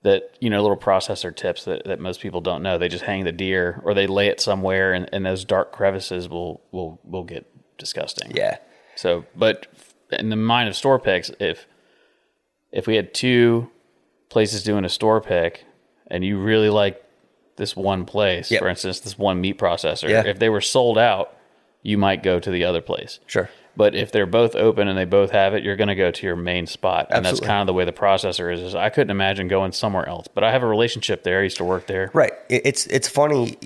that you know little processor tips that, that most people don't know. They just hang the deer or they lay it somewhere and, and those dark crevices will will will get disgusting. yeah, So, but in the mind of store picks, if if we had two places doing a store pick, and you really like this one place, Yep. for instance, this one meat processor, Yeah. if they were sold out, you might go to the other place. sure, But if they're both open and they both have it, you're going to go to your main spot, and Absolutely. that's kind of the way the processor is. is I couldn't imagine going somewhere else, but I have a relationship there. I used to work there. right. It's it's funny.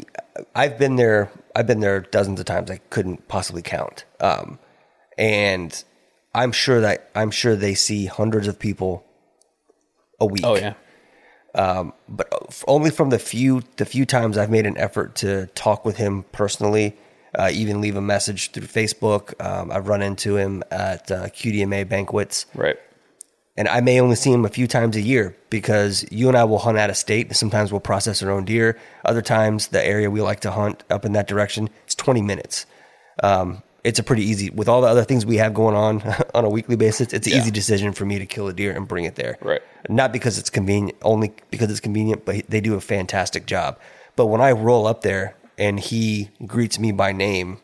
I've been there. I've been there dozens of times. I couldn't possibly count. Um, and I'm sure that I'm sure they see hundreds of people a week. Oh yeah, Um, but only from the few the few times I've made an effort to talk with him personally, uh, even leave a message through Facebook. Um, I've run into him at uh, QDMA banquets, right. and I may only see him a few times a year because you and I will hunt out of state. and Sometimes we'll process our own deer. Other times, the area we like to hunt up in that direction, it's twenty minutes. Um, it's a pretty easy with all the other things we have going on [laughs] on a weekly basis. It's an Yeah. easy decision for me to kill a deer and bring it there. Right. Not because it's convenient, only because it's convenient, but they do a fantastic job. But when I roll up there and he greets me by name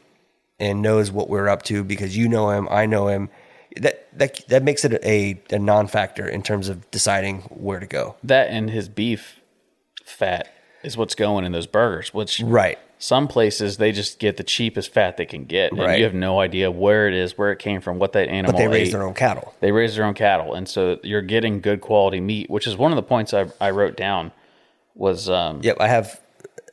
and knows what we're up to because you know him, I know him, that that that makes it a, a non-factor in terms of deciding where to go. That and his beef fat is what's going in those burgers. Which Right. some places they just get the cheapest fat they can get, and Right. you have no idea where it is, where it came from, what that animal. But they raise ate. their own cattle. They raise their own cattle, and so you're getting good quality meat, which is one of the points I, I wrote down. Was um, Yep, I have.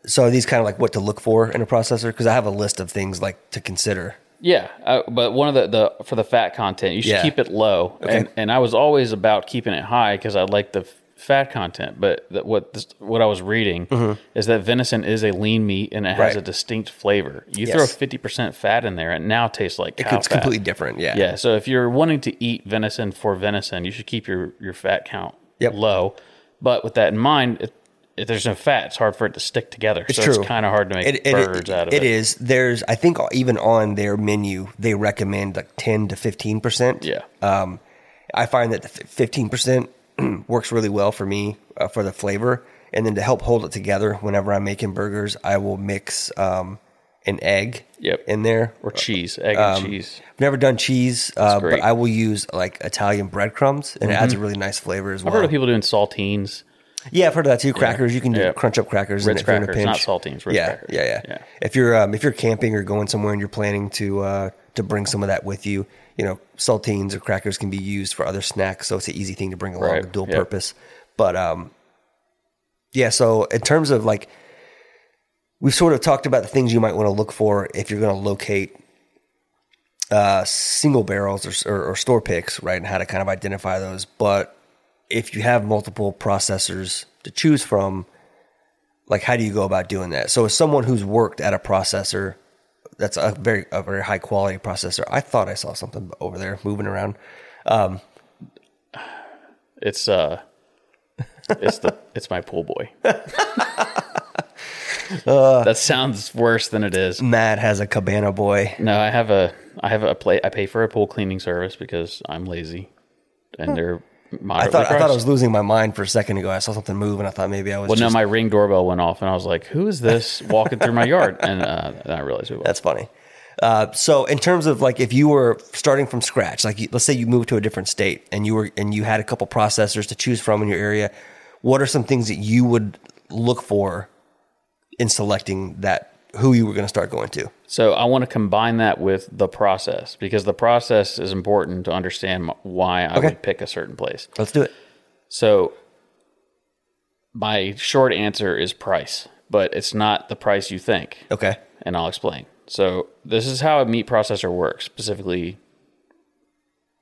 So are these kind of like what to look for in a processor? Because I have a list of things like to consider. Yeah, uh, but one of the, the for the fat content, you should Yeah. keep it low. Okay. And and I was always about keeping it high because I like the f- fat content. But that what this, what I was reading is that venison is a lean meat and it has Mm-hmm. Right. a distinct flavor. You Yes. throw fifty percent fat in there, and now tastes like cow it's fat. completely different. Yeah. Yeah. So if you're wanting to eat venison for venison, you should keep your your fat count Yep. low. But with that in mind, if, if there's no fat, it's hard for it to stick together. It's so true. it's kind of hard to make It, it, birds out of it. It is. There's. I think even on their menu they recommend like ten to fifteen percent. Yeah. Um, I find that the fifteen percent [clears throat] works really well for me uh, for the flavor, and then to help hold it together. Whenever I'm making burgers, I will mix um, an egg. Yep. In there, or cheese, egg and Um, cheese. I've never done cheese, uh, but I will use like Italian breadcrumbs, and it adds a really nice flavor as Mm-hmm. I've heard of people doing saltines. Yeah, I've heard of that too. Crackers, you can do Yeah. crunch up crackers. Ritz you're in a crackers, not saltines, Ritz yeah, crackers. yeah, yeah, Yeah. If you're um, if you're camping or going somewhere and you're planning to uh, to bring some of that with you. You know, saltines or crackers can be used for other snacks, so it's an easy thing to bring along, Right, dual yeah. purpose. But um, yeah. So in terms of like, we've sort of talked about the things you might want to look for if you're going to locate uh, single barrels or, or, or store picks, right, and how to kind of identify those. But if you have multiple processors to choose from, like how do you go about doing that? So as someone who's worked at a processor that's a very a very high quality processor, I thought I saw something over there moving around. It's uh, it's the [laughs] it's my pool boy. [laughs] that sounds worse than it is. Matt has a Cabana boy. No, I have a I have a play. I pay for a pool cleaning service because I'm lazy, and they're I thought I thought I was losing my mind for a second ago. I saw something move and I thought maybe I was. Well, no, just, my ring doorbell went off, and I was like, "Who is this walking through my yard?" And uh, I realized it was. That's funny. Uh, so in terms of like if you were starting from scratch, like you, let's say you moved to a different state and you were and you had a couple processors to choose from in your area, what are some things that you would look for in selecting that who you were going to start going to? So I want to combine that with the process because the process is important to understand why I Okay. would pick a certain place. Let's do it. So my short answer is price, but it's not the price you think. Okay. and I'll explain. So this is how a meat processor works, specifically.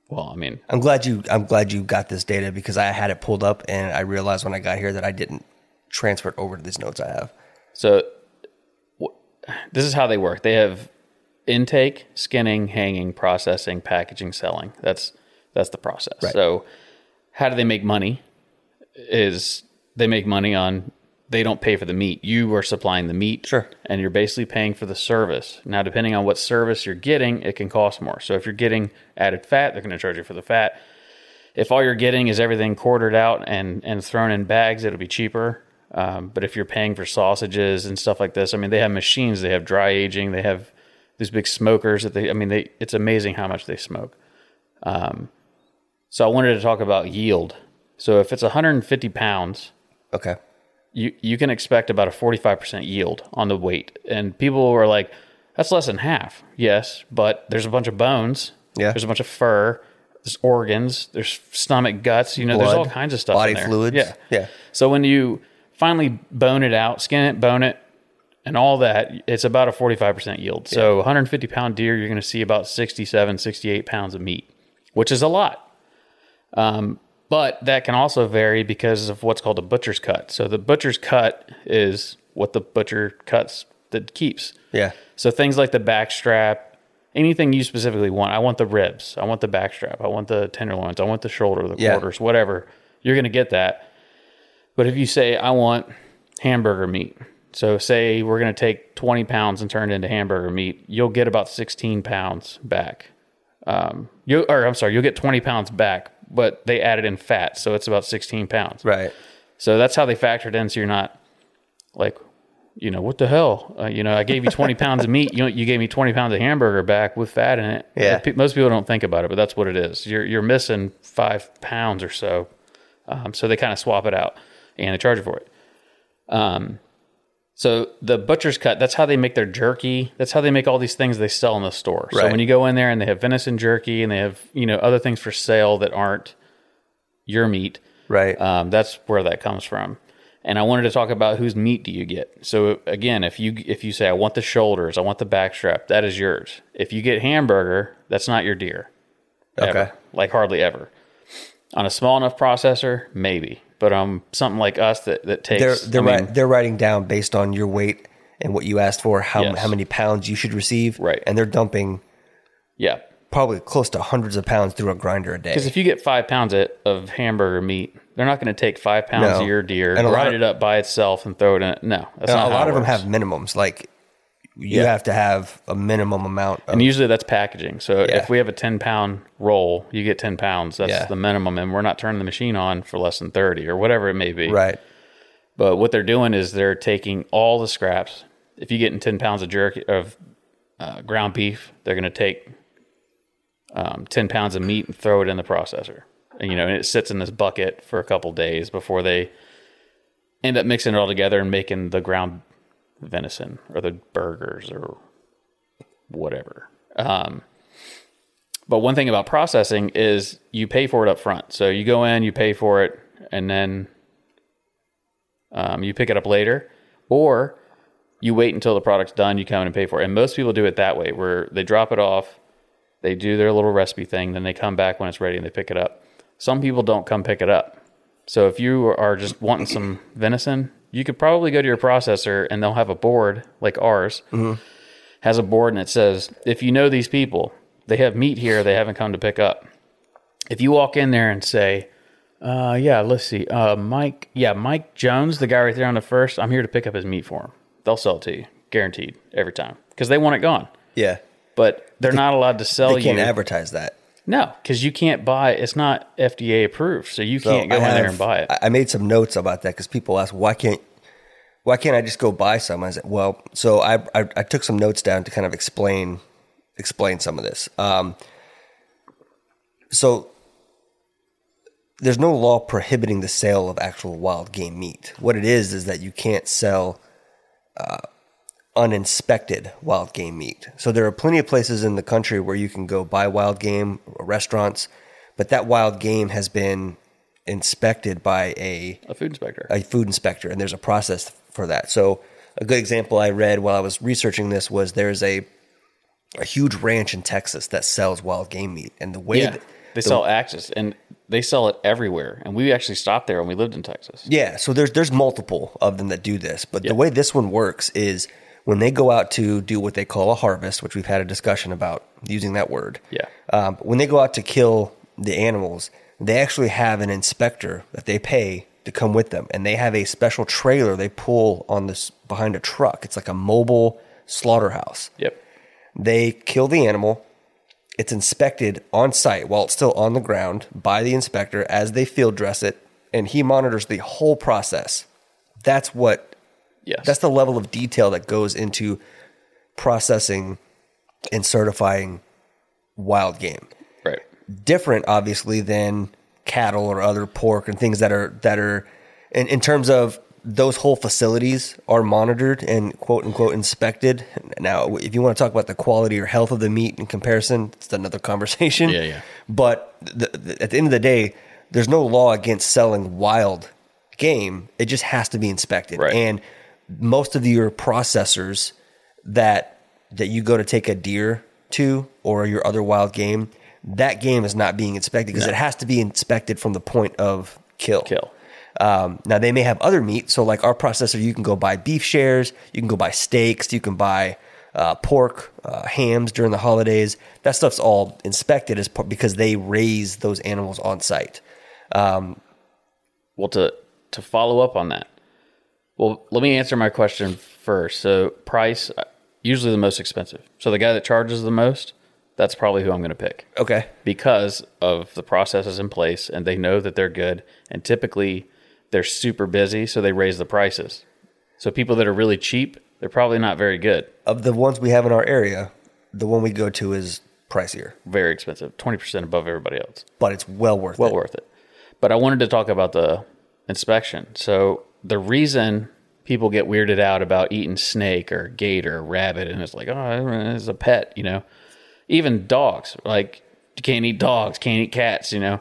Well, I mean, I'm glad you I'm glad you got this data because I had it pulled up and I realized when I got here that I didn't transfer it over to these notes I have. so this is how they work. They have intake, skinning, hanging, processing, packaging, selling. That's that's the process. Right. So how do they make money? Is they make money on they don't pay for the meat. You are supplying the meat. Sure. And you're basically paying for the service. Now, depending on what service you're getting, it can cost more. So if you're getting added fat, they're going to charge you for the fat. If all you're getting is everything quartered out and, and thrown in bags, it'll be cheaper. Um, but if you're paying for sausages and stuff like this, I mean, they have machines, they have dry aging, they have these big smokers that they, I mean, they, it's amazing how much they smoke. Um, so I wanted to talk about yield. So if it's 150 pounds, Okay. you you can expect about a 45% yield on the weight. And people are like, that's less than half. Yes, but there's a bunch of bones. Yeah. There's a bunch of fur. There's organs. There's stomach guts. You know, there's all kinds of stuff. body in there. fluids. Yeah. Yeah. So when you finally bone it out, skin it, bone it, and all that, it's about a 45% yield. So 150 pound deer, you're going to see about 67, 68 pounds of meat, which is a lot. Um, but that can also vary because of what's called a butcher's cut. So the butcher's cut is what the butcher cuts that keeps. Yeah. So things like the back strap, anything you specifically want. I want the ribs. I want the back strap. I want the tenderloins. I want the shoulder, the Yeah. quarters, whatever. You're going to get that. But if you say, I want hamburger meat, so say we're going to take 20 pounds and turn it into hamburger meat, you'll get about 16 pounds back. Um, you or I'm sorry, you'll get 20 pounds back, but they added in fat, so it's about 16 pounds. Right. So that's how they factored in. So you're not like, you know, what the hell? Uh, you know, I gave you 20 pounds of meat. You you gave me 20 pounds of hamburger back with fat in it. Yeah. Most people don't think about it, but that's what it is. You're you're missing five pounds or so. Um, so they kind of swap it out and they charge you for it. Um, so the butcher's cut, that's how they make their jerky. That's how they make all these things they sell in the store. So when you go in there and they have venison jerky and they have, you know, other things for sale that aren't your meat, Right. um, that's where that comes from. And I wanted to talk about whose meat do you get. So again, if you if you say I want the shoulders, I want the backstrap, that is yours. If you get hamburger, that's not your deer. Ever. Okay. Like hardly ever. On a small enough processor, maybe. But um something like us that, that takes they're they're I mean, ri- they're writing down based on your weight and what you asked for how Yes. how many pounds you should receive. Right. And they're dumping Yeah. probably close to hundreds of pounds through a grinder a day. Because if you get five pounds of, of hamburger meat, they're not going to take five pounds No. of your deer, And grind of- it up by itself, and throw it in. No, that's not a lot of them have minimums. Like you Yeah. have to have a minimum amount of And usually that's packaging. So Yeah. if we have a 10 pound roll, you get 10 pounds. That's Yeah. the minimum. And we're not turning the machine on for less than 30 or whatever it may be. right. But what they're doing is they're taking all the scraps. If you're getting 10 pounds of jerky, of uh, ground beef, they're going to take um, 10 pounds of meat and throw it in the processor. And, you know, and it sits in this bucket for a couple days before they end up mixing it all together and making the ground venison or the burgers or whatever. Um, But one thing about processing is you pay for it up front. So you go in, you pay for it, and then um, you pick it up later, or you wait until the product's done, you come in and pay for it. And most people do it that way, where they drop it off, they do their little recipe thing, then they come back when it's ready and they pick it up. Some people don't come pick it up. So if you are just wanting some venison, you could probably go to your processor and they'll have a board like ours has a board and it says, if you know these people, they have meat here they haven't come to pick up. If you walk in there and say, uh, yeah, let's see, uh, Mike, yeah, Mike Jones, the guy right there on the first, I'm here to pick up his meat for him. They'll sell it to you, guaranteed, every time, because they want it gone. Yeah. But they're not allowed to sell you They can't you. advertise that. No, because you can't buy. It's not FDA approved, so you can't go I in there and buy it. I I made some notes about that because people ask, why can't why can't I just go buy some? I said, well, so I, I I took some notes down to kind of explain explain some of this. Um, so there's no law prohibiting the sale of actual wild game meat. What it is is that you can't sell uh, uninspected wild game meat. So there are plenty of places in the country where you can go buy wild game, restaurants, but that wild game has been inspected by a a food inspector. a food inspector, and there's a process for that. So, a good example I read while I was researching this was there's a a huge ranch in Texas that sells wild game meat, and the way yeah, that, they sell Axis, and they sell it everywhere. And we actually stopped there when we lived in Texas. yeah, so there's there's multiple of them that do this, but Yeah. the way this one works is when they go out to do what they call a harvest, which we've had a discussion about using that word. Yeah. Um, when they go out to kill the animals, they actually have an inspector that they pay to come with them, and they have a special trailer they pull on this behind a truck. It's like a mobile slaughterhouse. Yep. They kill the animal. It's inspected on site while it's still on the ground by the inspector as they field dress it, and he monitors the whole process. That's what Yes. that's the level of detail that goes into processing and certifying wild game. right. Different, obviously, than cattle or other pork and things that are that are in, in terms of those whole facilities are monitored and quote unquote inspected. Now, if you want to talk about the quality or health of the meat in comparison, it's another [laughs] conversation. Yeah, yeah. But the, the, at the end of the day, there's no law against selling wild game. It just has to be inspected. Right. And most of your processors that that you go to take a deer to or your other wild game, that game is not being inspected because it has to be inspected from the point of kill. Kill. Um, now they may have other meat, so like our processor, you can go buy beef shares, you can go buy steaks, you can buy uh, pork, uh, hams during the holidays. That stuff's all inspected as part because they raise those animals on site. Well, to to follow up on that, well, let me answer my question first. So, price uh, usually the most expensive. So, the guy that charges the most, that's probably who I'm going to pick Okay. because of the processes in place, and they know that they're good. And typically, they're super busy, so they raise the prices. So, people that are really cheap, they're probably not very good. Of the ones we have in our area, the one we go to is pricier, Very expensive, twenty percent above everybody else. but it's well worth well it. Well worth it. But I wanted to talk about the inspection. So the reason people get weirded out about eating snake or gator or rabbit, and it's like, oh, it's a pet, you know. Even dogs, like you can't eat dogs, can't eat cats, you know.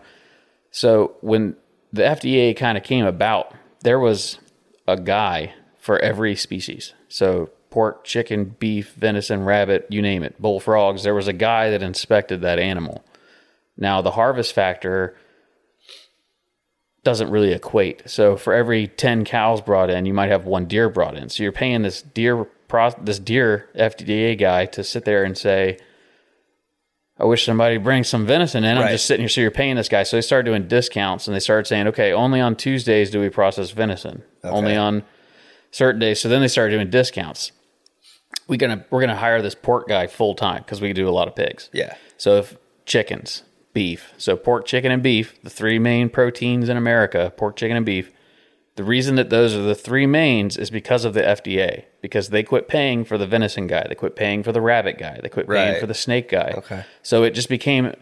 So when the FDA kind of came about, there was a guy for every species. So pork, chicken, beef, venison, rabbit, you name it, bullfrogs. There was a guy that inspected that animal. Now the harvest factor doesn't really equate. So for every 10 cows brought in, you might have one deer brought in. So you're paying this deer pro- this deer FDA guy to sit there and say I wish somebody would bring some venison in. I'm Right. just sitting here. So you're paying this guy. So they started doing discounts and they started saying, okay, only on Tuesdays do we process venison. Only on certain days. So then they started doing discounts. We're gonna we're gonna hire this pork guy full time because we do a lot of pigs. Yeah. So if chickens, beef, so pork, chicken, and beef, the three main proteins in America, pork, chicken, and beef. The reason that those are the three mains is because of the FDA, because they quit paying for the venison guy, they quit paying for the rabbit guy, they quit paying Right. for the snake guy. Okay. So it just became,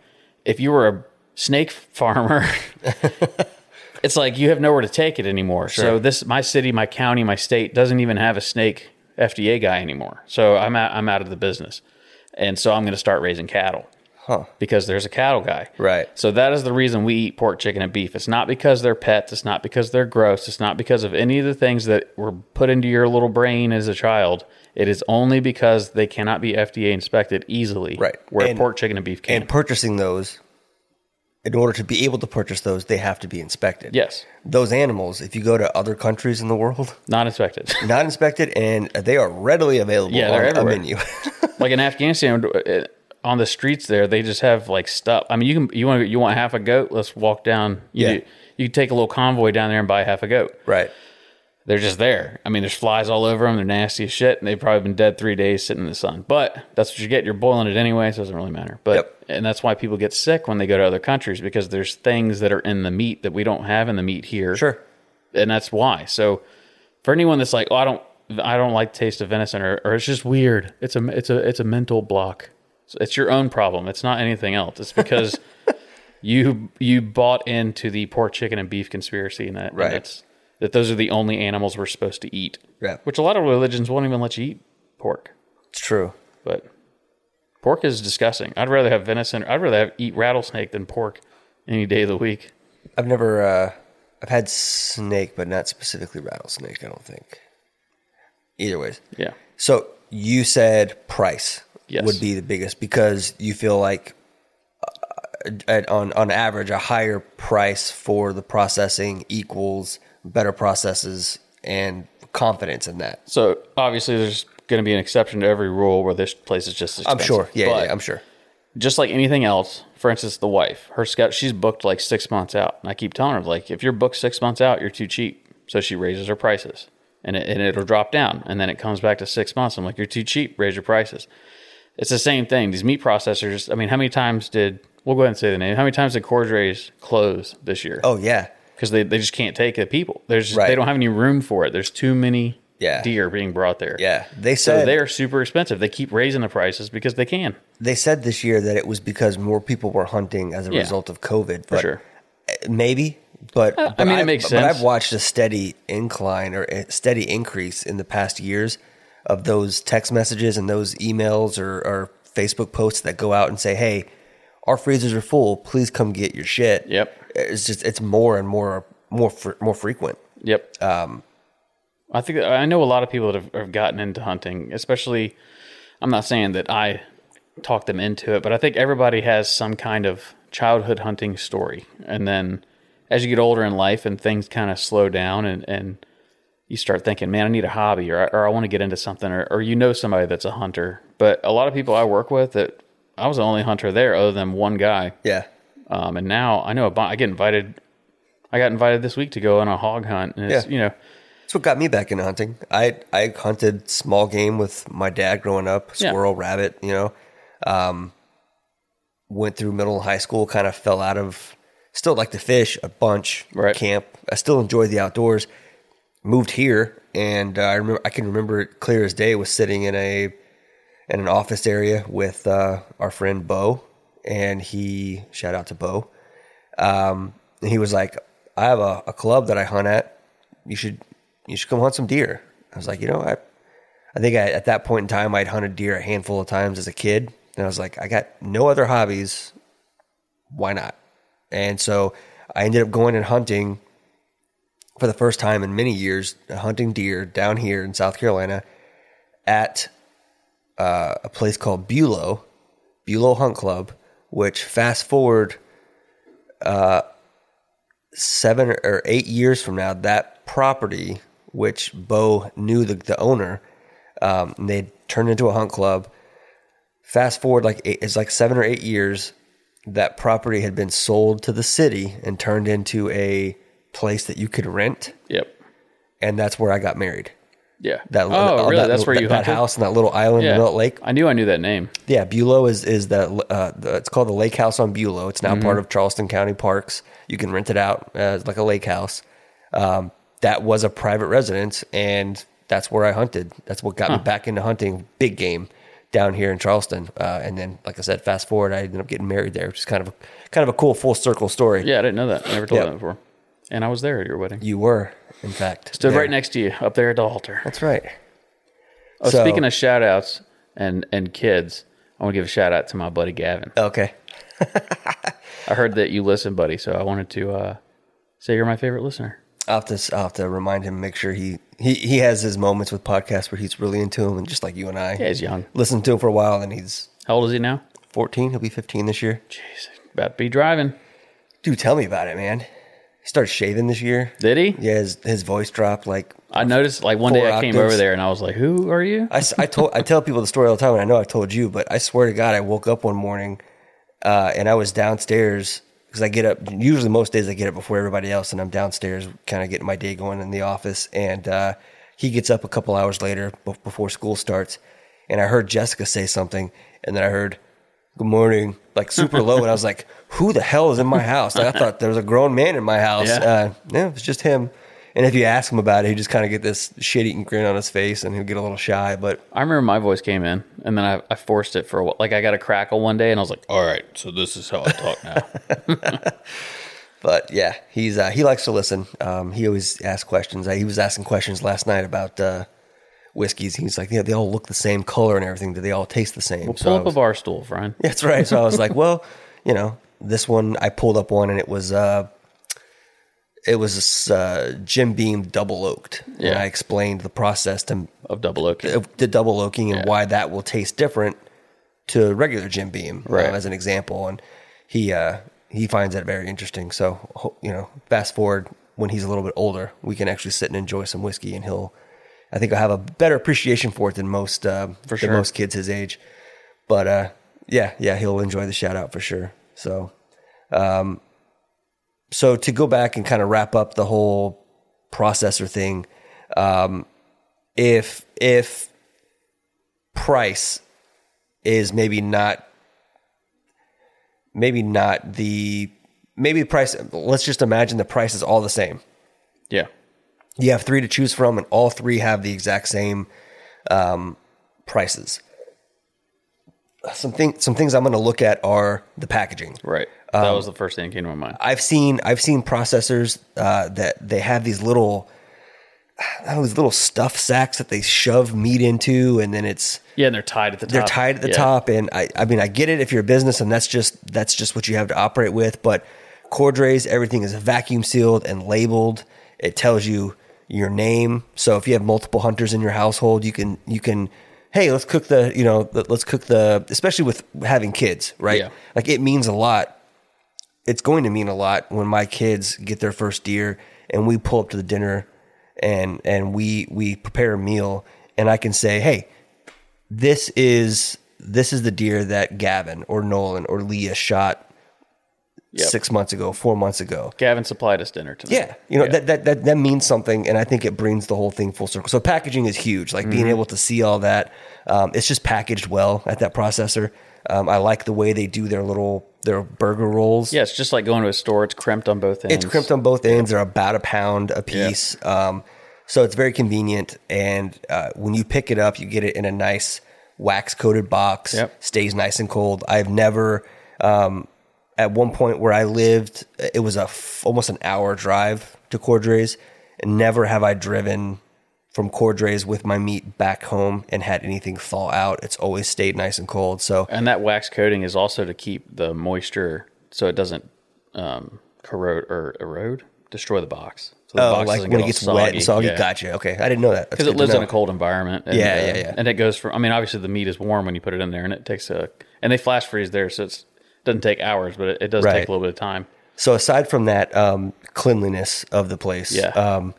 if you were a snake farmer, [laughs] it's like you have nowhere to take it anymore. So this, my city, my county, my state doesn't even have a snake FDA guy anymore. So I'm out, I'm out of the business, and so I'm going to start raising cattle. Because there's a cattle guy. Right. So that is the reason we eat pork, chicken, and beef. It's not because they're pets. It's not because they're gross. It's not because of any of the things that were put into your little brain as a child. It is only because they cannot be FDA inspected easily. Right. Where And- pork, chicken, and beef can. And purchasing those, in order to be able to purchase those, they have to be inspected. yes. Those animals, if you go to other countries in the world, [laughs] Not inspected. not inspected, and they are readily available Yeah, on a menu. [laughs] like in Afghanistan, on the streets there, they just have like stuff. I mean, you can you want you want half a goat? Let's walk down. You Yeah. do- you can take a little convoy down there and buy half a goat. right. They're just there. I mean, there's flies all over them. They're nasty as shit, and they've probably been dead three days sitting in the sun. But that's what you get. You're boiling it anyway, so it doesn't really matter. But Yep. and that's why people get sick when they go to other countries because there's things that are in the meat that we don't have in the meat here. Sure. and that's why. So for anyone that's like, oh, I don't, I don't like the taste of venison, or, or it's just weird. It's a, it's a, it's a mental block. It's your own problem. It's not anything else. It's because [laughs] you you bought into the pork, chicken, and beef conspiracy, and that Right. that's that those are the only animals we're supposed to eat. Yeah. Which a lot of religions won't even let you eat pork, It's true. but pork is disgusting. I'd rather have venison. I'd rather have, eat rattlesnake than pork any day of the week. I've never, uh, I've had snake, but not specifically rattlesnake, I don't think. Either ways. Yeah. So you said price Yes. would be the biggest because you feel like uh, on on average a higher price for the processing equals better processes and confidence in that. So obviously, there's going to be an exception to every rule where this place is just. I'm sure. Yeah, yeah, I'm sure. just like anything else. For instance, the wife, her scout, she's booked like six months out, and I keep telling her like, if you're booked six months out, you're too cheap. So she raises her prices, and it, and it'll drop down, and then it comes back to six months. I'm like, you're too cheap. Raise your prices. It's the same thing. These meat processors. I mean, how many times did we'll go ahead and say the name? How many times did Cordray's close this year? Oh yeah. because they, they just can't take the people. There's just, Right. they don't have any room for it. There's too many Yeah. deer being brought there. Yeah. They So said they're super expensive. They keep raising the prices because they can. they said this year that it was because more people were hunting as a Yeah. result of COVID. For sure. Eh, maybe but, I but mean, it I've- makes but i've watched a steady incline or a steady increase in the past years of those text messages and those emails or, or facebook posts that go out and say hey our freezers are full please come get your shit Yep. it's just it's more and more more fr- more frequent Yep. Um, I think I know a lot of people that have, have gotten into hunting, especially. I'm not saying that I talked them into it, but I think everybody has some kind of childhood hunting story, and then as you get older in life and things kind of slow down, and and you start thinking, man, I need a hobby, or or I want to get into something, or or you know somebody that's a hunter. But a lot of people I work with that I was the only hunter there, other than one guy. yeah Um, and now I know a I get invited. I got invited this week to go on a hog hunt, and it's Yeah. you know That's what got me back into hunting. I I hunted small game with my dad growing up, Yeah. squirrel, rabbit. You know, um, went through middle and high school, kind of fell out of. Still like to fish a bunch, Right. camp. I still enjoy the outdoors. Moved here, and uh, I remember I can remember it clear as day. Was sitting in a in an office area with uh, our friend Bo, and he shout out to Bo. Um, he was like, "I have a, a club that I hunt at. You should you should come hunt some deer." I was like, you know, I I think I, at that point in time I'd hunted deer a handful of times as a kid, and I was like, I got no other hobbies. Why not? And so I ended up going and hunting for the first time in many years, hunting deer down here in South Carolina at uh, a place called Bulow, Bulow Hunt Club, which fast forward uh, seven or eight years from now, that property, which Bo knew the, the owner, um, they turned into a hunt club. Fast forward like eight, it's like seven or eight years, that property had been sold to the city and turned into a place that you could rent, Yep. and that's where I got married. Yeah. That oh, that- really? that That's where you that, that hunted? house and that little island Yeah. in the lake. I knew I knew that name. Yeah, Bulow is is the, uh, the it's called the Lake House on Bulow. It's now Mm-hmm. part of Charleston County Parks. You can rent it out as like a lake house. Um, that was a private residence, and that's where I hunted. That's what got me back into hunting big game down here in Charleston. Uh, and then, like I said, fast forward, I ended up getting married there, which is kind of a, kind of a cool full circle story. Yeah, I didn't know that. I never told Yeah. that before. And I was there at your wedding. You were, in fact, Stood there. right next to you up there at the altar. That's right. Oh, So- speaking of shout outs and, and kids, I want to give a shout out to my buddy Gavin. Okay. [laughs] I heard that you listen, buddy, so I wanted to uh, say you're my favorite listener. I'll have to I'll have to remind him, make sure he he he has his moments with podcasts where he's really into him, and just like you and I, Yeah, he's young. listen to him for a while, and he's How old is he now? 14. He'll be 15 this year. Jeez, about to be driving. Dude, tell me about it, man. He started shaving this year. Did he? Yeah, his, his voice dropped like I noticed like one day I came octaves. over there and I was like, "Who are you?" I, I told I tell people the story all the time, and I know I told you, but I swear to God, I woke up one morning uh, and I was downstairs because I get up. Usually, most days I get up before everybody else, and I'm downstairs, kind of getting my day going in the office. And uh, he gets up a couple hours later be- before school starts, and I heard Jessica say something, and then I heard "Good morning," like super low, and I was like, "Who the hell is in my house?" Like, I thought there was a grown man in my house. Yeah. Uh, no, it was just him. And if you ask him about it, he just kind of get this shit-eating grin on his face, and he'll get a little shy. But I remember my voice came in, and then I, I forced it for a while. Like I got a crackle one day, and I was like, "All right, so this is how I talk now." [laughs] But yeah, he's uh, he likes to listen. Um, he always asks questions. Uh, he was asking questions last night about uh, whiskeys. He's like, yeah, they all look the same color and everything. Do they all taste the same? So Pull I up a bar stool, Brian. [laughs] That's right. So I was like, well, you know, this one I pulled up one and it was uh, it was uh, Jim Beam double oaked. And I explained the process to of double oak. the double oaking and Yeah. why that will taste different to regular Jim Beam, uh, Right. as an example. And he uh, he finds that very interesting. So you know, fast forward when he's a little bit older, we can actually sit and enjoy some whiskey, and he'll, I think, I'll have a better appreciation for it than most uh, For than sure. most kids his age. But uh, yeah, yeah, he'll enjoy the shout out for sure. So, um, so to go back and kind of wrap up the whole processor thing, um, if if price is maybe not maybe not the maybe price let's just imagine the price is all the same. Yeah, you have three to choose from and all three have the exact same um, prices some, thing, some things i'm going to look at are the packaging right. Um, that was the first thing that came to my mind. I've seen I've seen processors uh, that they have these little I know, these little stuff sacks that they shove meat into, and then it's Yeah, and they're tied at the top. they're tied at the Yeah. top. And I I mean I get it if you're a business and that's just that's just what you have to operate with. But Cordrays, everything is vacuum sealed and labeled. It tells you your name. So if you have multiple hunters in your household, you can you can hey let's cook the you know let's cook the especially with having kids right Yeah. like it means a lot it's going to mean a lot when my kids get their first deer and we pull up to the dinner and and we we prepare a meal and I can say, "Hey, this is this is the deer that Gavin or Nolan or Leah shot Yep. 6 months ago, 4 months ago." Gavin supplied us dinner tonight. Yeah, you know Yeah. That, that that that means something, and I think it brings the whole thing full circle. So packaging is huge. Like Mm-hmm. being able to see all that, um, it's just packaged well at that processor. Um, I like the way they do their little their burger rolls. Yeah, it's just like going to a store. It's crimped on both ends. It's crimped on both ends. They're about a pound a piece. Um, so it's very convenient. And uh, when you pick it up, you get it in a nice wax coated box. Yep. Stays nice and cold. I've never, um, at one point where I lived, it was a f- almost an hour drive to Cordrays. And never have I driven from Cordrays with my meat back home and had anything thaw out. It's always stayed nice and cold. So And that wax coating is also to keep the moisture so it doesn't um, corrode or erode, destroy the box. So the Oh, box like when get it gets wet and soggy. Yeah. Gotcha. Okay, I didn't know that. Because it lives in a cold environment. And, Yeah, yeah, yeah. And it goes from, I mean, obviously the meat is warm when you put it in there and it takes a, and they flash freeze there. So it's, it doesn't take hours, but it, it does Right. take a little bit of time. So aside from that um, cleanliness of the place, Yeah. um,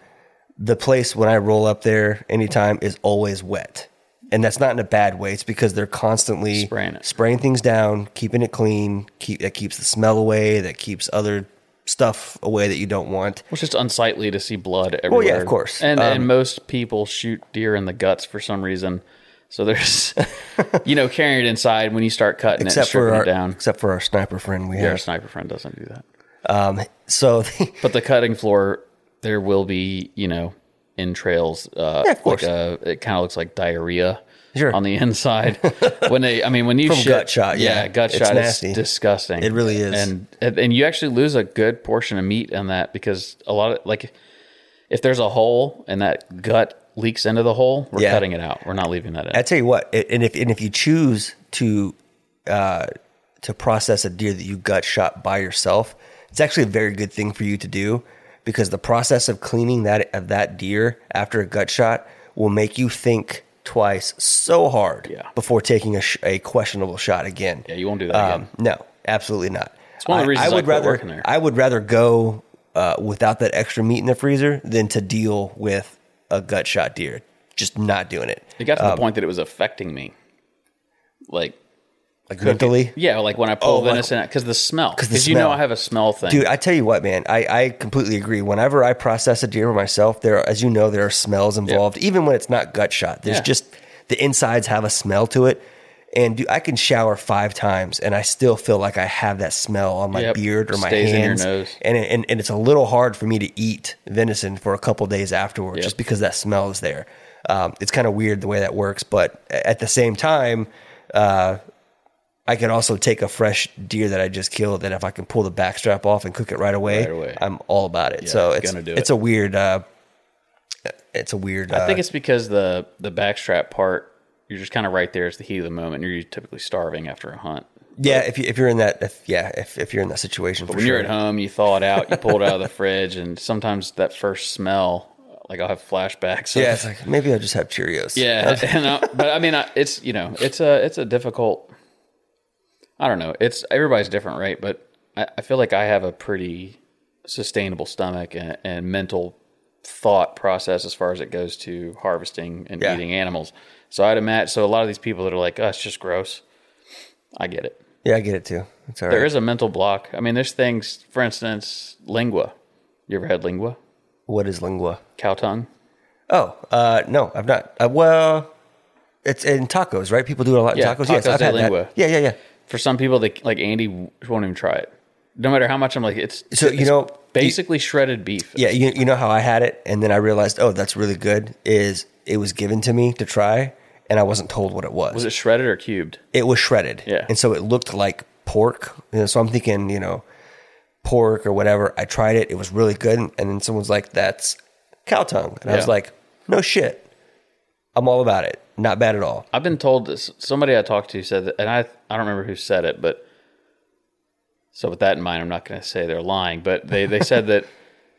the place when I roll up there anytime is always wet, and that's not in a bad way. It's because they're constantly Spraying it. spraying things down, keeping it clean. Keep that keeps the smell away. That keeps other stuff away that you don't want. It's just unsightly to see blood everywhere. yeah, of course. And Um, and most people shoot deer in the guts for some reason. So there's, [laughs] you know, carrying it inside when you start cutting it, and for our it down. except for our sniper friend we Yeah, our have. sniper friend doesn't do that. Um, so [laughs] But the cutting floor, there will be, you know, entrails. Uh, Yeah, of course. Like a, it kind of looks like diarrhea Sure. on the [laughs] inside. when they, I mean, when you From shit, gut shot, yeah. gut It's shot nasty. is disgusting. It really is. and and and you actually lose a good portion of meat on that because a lot of like, if there's a hole and that gut leaks into the hole, we're Yeah. cutting it out. We're not leaving that in. I tell you what, and if and if you choose to uh, to process a deer that you gut shot by yourself, it's actually a very good thing for you to do because the process of cleaning that of that deer after a gut shot will make you think twice so hard Yeah. before taking a, sh- a questionable shot again. Yeah, you won't do that again. Um, no, absolutely not. It's one of the reasons I would quit rather there. I would rather go uh, without that extra meat in the freezer than to deal with a gut shot deer. Just not doing it. It got to um, the point that it was affecting me. Like, Like mentally, yeah, like when I pull Oh, like- venison because the smell. 'Cause Because you know smell. I have a smell thing. Dude, I tell you what, man, I, I completely agree. Whenever I process a deer myself, there, are, as you know, there are smells involved. Even when it's not gut shot, there's Yeah. just the insides have a smell to it. And dude, I can shower five times, and I still feel like I have that smell on my Yep. beard or my Stays in your hands. nose. And, it, and and it's a little hard for me to eat venison for a couple days afterwards, Yep. just because that smell is there. Um, it's kind of weird the way that works, but at the same time, uh, I can also take a fresh deer that I just killed, and if I can pull the backstrap off and cook it right away, Right away. I'm all about it. so it's gonna do it's it. a weird, uh, it's a weird. I think uh, it's because the the backstrap part, you're just kind of right there. It's the heat of the moment. You're typically starving after a hunt. yeah. If you if you're in that, if yeah, if, if you're in that situation, for When sure. you're at home, you thaw it out, you pull it out of the [laughs] fridge, and sometimes that first smell, like I'll have flashbacks. of- yeah, it's like maybe I'll just have Cheerios. Yeah, [laughs] and I, but I mean, I, it's you know, it's a it's a difficult. I don't know. It's everybody's different, right? But I, I feel like I have a pretty sustainable stomach and, and mental thought process as far as it goes to harvesting and Yeah. eating animals. So I'd imagine. So a lot of these people that are like, "Oh, it's just gross," I get it. yeah, I get it too. It's all right. There is a mental block. I mean, there's things. For instance, lingua. You ever had lingua? what is lingua? Cow tongue. Oh, uh, no, I've not. Uh, well, it's in tacos, right? People do it a lot in Yeah, tacos. Yes, tacos I've de had lingua. that. Yeah, yeah, yeah. For some people, they like Andy won't even try it. No matter how much I'm like, it's So, you it's know, basically shredded beef. Yeah, you, you know how I had it, and then I realized, oh, that's really good. Is it was given to me to try, and I wasn't told what it was. Was it shredded or cubed? it was shredded. Yeah. and so it looked like pork. You know, so I'm thinking, you know, pork or whatever. I tried it; it was really good, and then someone's like, "That's cow tongue," and I was like, "No shit, I'm all about it. Not bad at all." I've been told this. Somebody I talked to said that, and I I don't remember who said it, but so with that in mind, I'm not going to say they're lying. But they they said that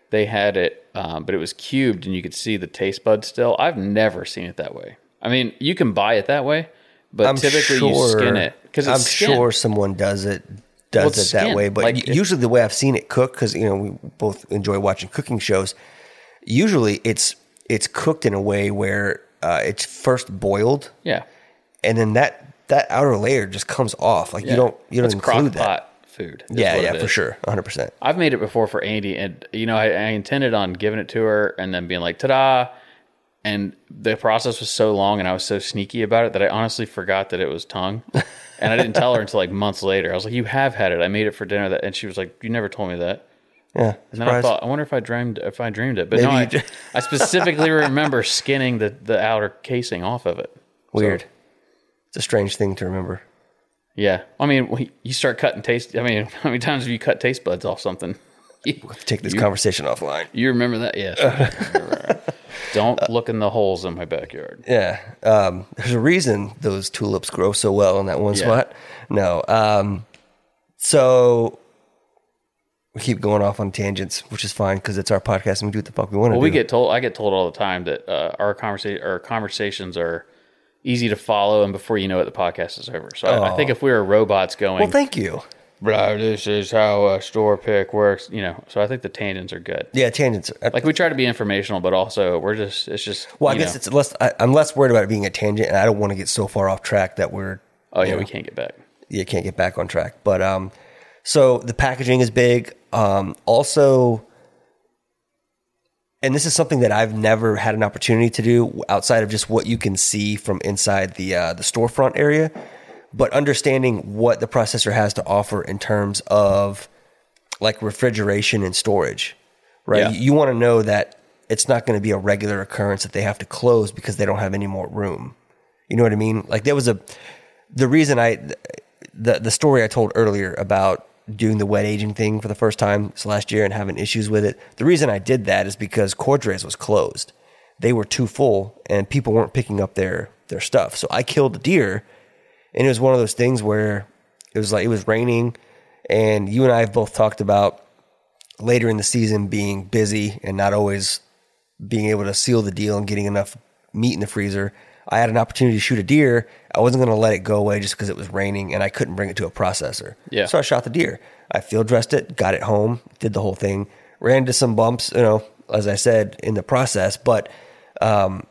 they had it, um, but it was cubed, and you could see the taste bud still. I've never seen it that way. I mean, you can buy it that way, but I'm typically sure, you skin it because I'm skin. sure someone does it does Well, it that way, but Like, it- usually the way I've seen it cook because you know we both enjoy watching cooking shows. Usually it's it's cooked in a way where uh, it's first boiled Yeah, and then that that outer layer just comes off. Like yeah. you don't you don't it's include crock that. pot food. Yeah, yeah, for sure, 100. percent I've made it before for Andy, and you know, I, I intended on giving it to her and then being like, "Ta-da!" And the process was so long, and I was so sneaky about it that I honestly forgot that it was tongue, and I didn't tell her until like months later. I was like, "You have had it. I made it for dinner." That, and she was like, "You never told me that." Yeah, And then I thought, I wonder if I dreamed if I dreamed it, but Maybe no, I. I specifically remember skinning the the outer casing off of it. weird. So, It's a strange thing to remember. yeah, I mean, you start cutting taste. I mean, [laughs] how many times have you cut taste buds off something? Take this conversation offline. You remember that? Yes. [laughs] Don't look in the holes in my backyard. Yeah. Um, there's a reason those tulips grow so well in that one Yeah. spot. No. Um, so we keep going off on tangents, which is fine because it's our podcast and we do what the fuck we want to Well, do. we get told. I get told all the time that uh, our conversation, our conversations are easy to follow, and before you know it, the podcast is over. So I, I think if we were robots going, well, thank you. Bro, this is how a store pick works, you know. So I think the tangents are good. Yeah, tangents. I- Like we try to be informational, but also we're just it's just well, I guess know. it's less. I, I'm less worried about it being a tangent, and I don't want to get so far off track that we're oh yeah, you we can't get back. Yeah, can't get back on track. But um, so the packaging is big. Um, also, and this is something that I've never had an opportunity to do outside of just what you can see from inside the uh, the storefront area. But understanding what the processor has to offer in terms of like refrigeration and storage, right? Yeah. You, want to know that it's not going to be a regular occurrence that they have to close because they don't have any more room. You know what I mean? Like there was a the reason I the the story I told earlier about doing the wet aging thing for the first time last year and having issues with it. The reason I did that is because Cordres was closed. They were too full and people weren't picking up their their stuff. So I killed the deer and it was one of those things where it was like it was raining, and you and I have both talked about later in the season being busy and not always being able to seal the deal and getting enough meat in the freezer. I had an opportunity to shoot a deer. I wasn't going to let it go away just because it was raining and I couldn't bring it to a processor. Yeah. So I shot the deer. I field dressed it, got it home, did the whole thing, ran into some bumps, you know, as I said in the process. But um,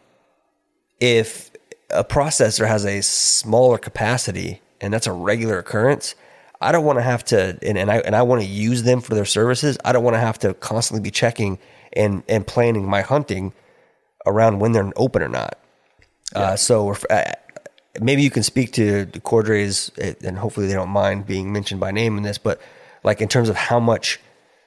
if a processor has a smaller capacity and that's a regular occurrence, I don't want to have to, and, and I and I want to use them for their services. I don't want to have to constantly be checking and and planning my hunting around when they're open or not. Uh, so if, uh, maybe you can speak to the Cordres, uh, and hopefully they don't mind being mentioned by name in this, but like in terms of how much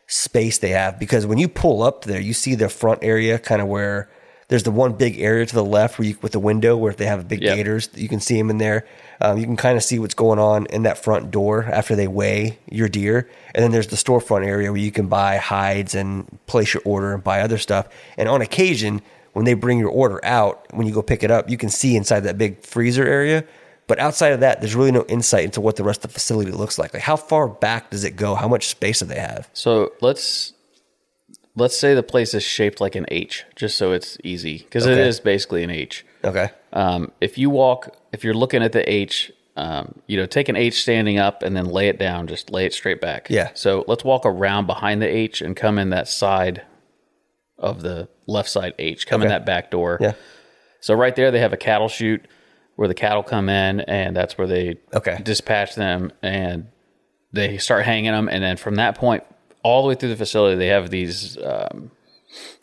space they have, because when you pull up there, you see the front area kind of where there's the one big area to the left where you with the window where if they have big Yep. gators, you can see them in there. Um, you can kind of see what's going on in that front door after they weigh your deer, and then there's the storefront area where you can buy hides and place your order and buy other stuff. And on occasion, when they bring your order out, when you go pick it up, you can see inside that big freezer area. But outside of that, there's really no insight into what the rest of the facility looks like. Like how far back does it go? How much space do they have? So let's let's say the place is shaped like an H, just so it's easy, because it Okay. is basically an H. Okay. Um, if you walk, if you're looking at the H, um, you know, take an H standing up and then lay it down, just lay it straight back. Yeah. So let's walk around behind the H and come in that side of the left side H. Come in Okay. that back door. Yeah. So right there, they have a cattle chute where the cattle come in, and that's where they Okay. dispatch them, and they start hanging them, and then from that point all the way through the facility, they have these um,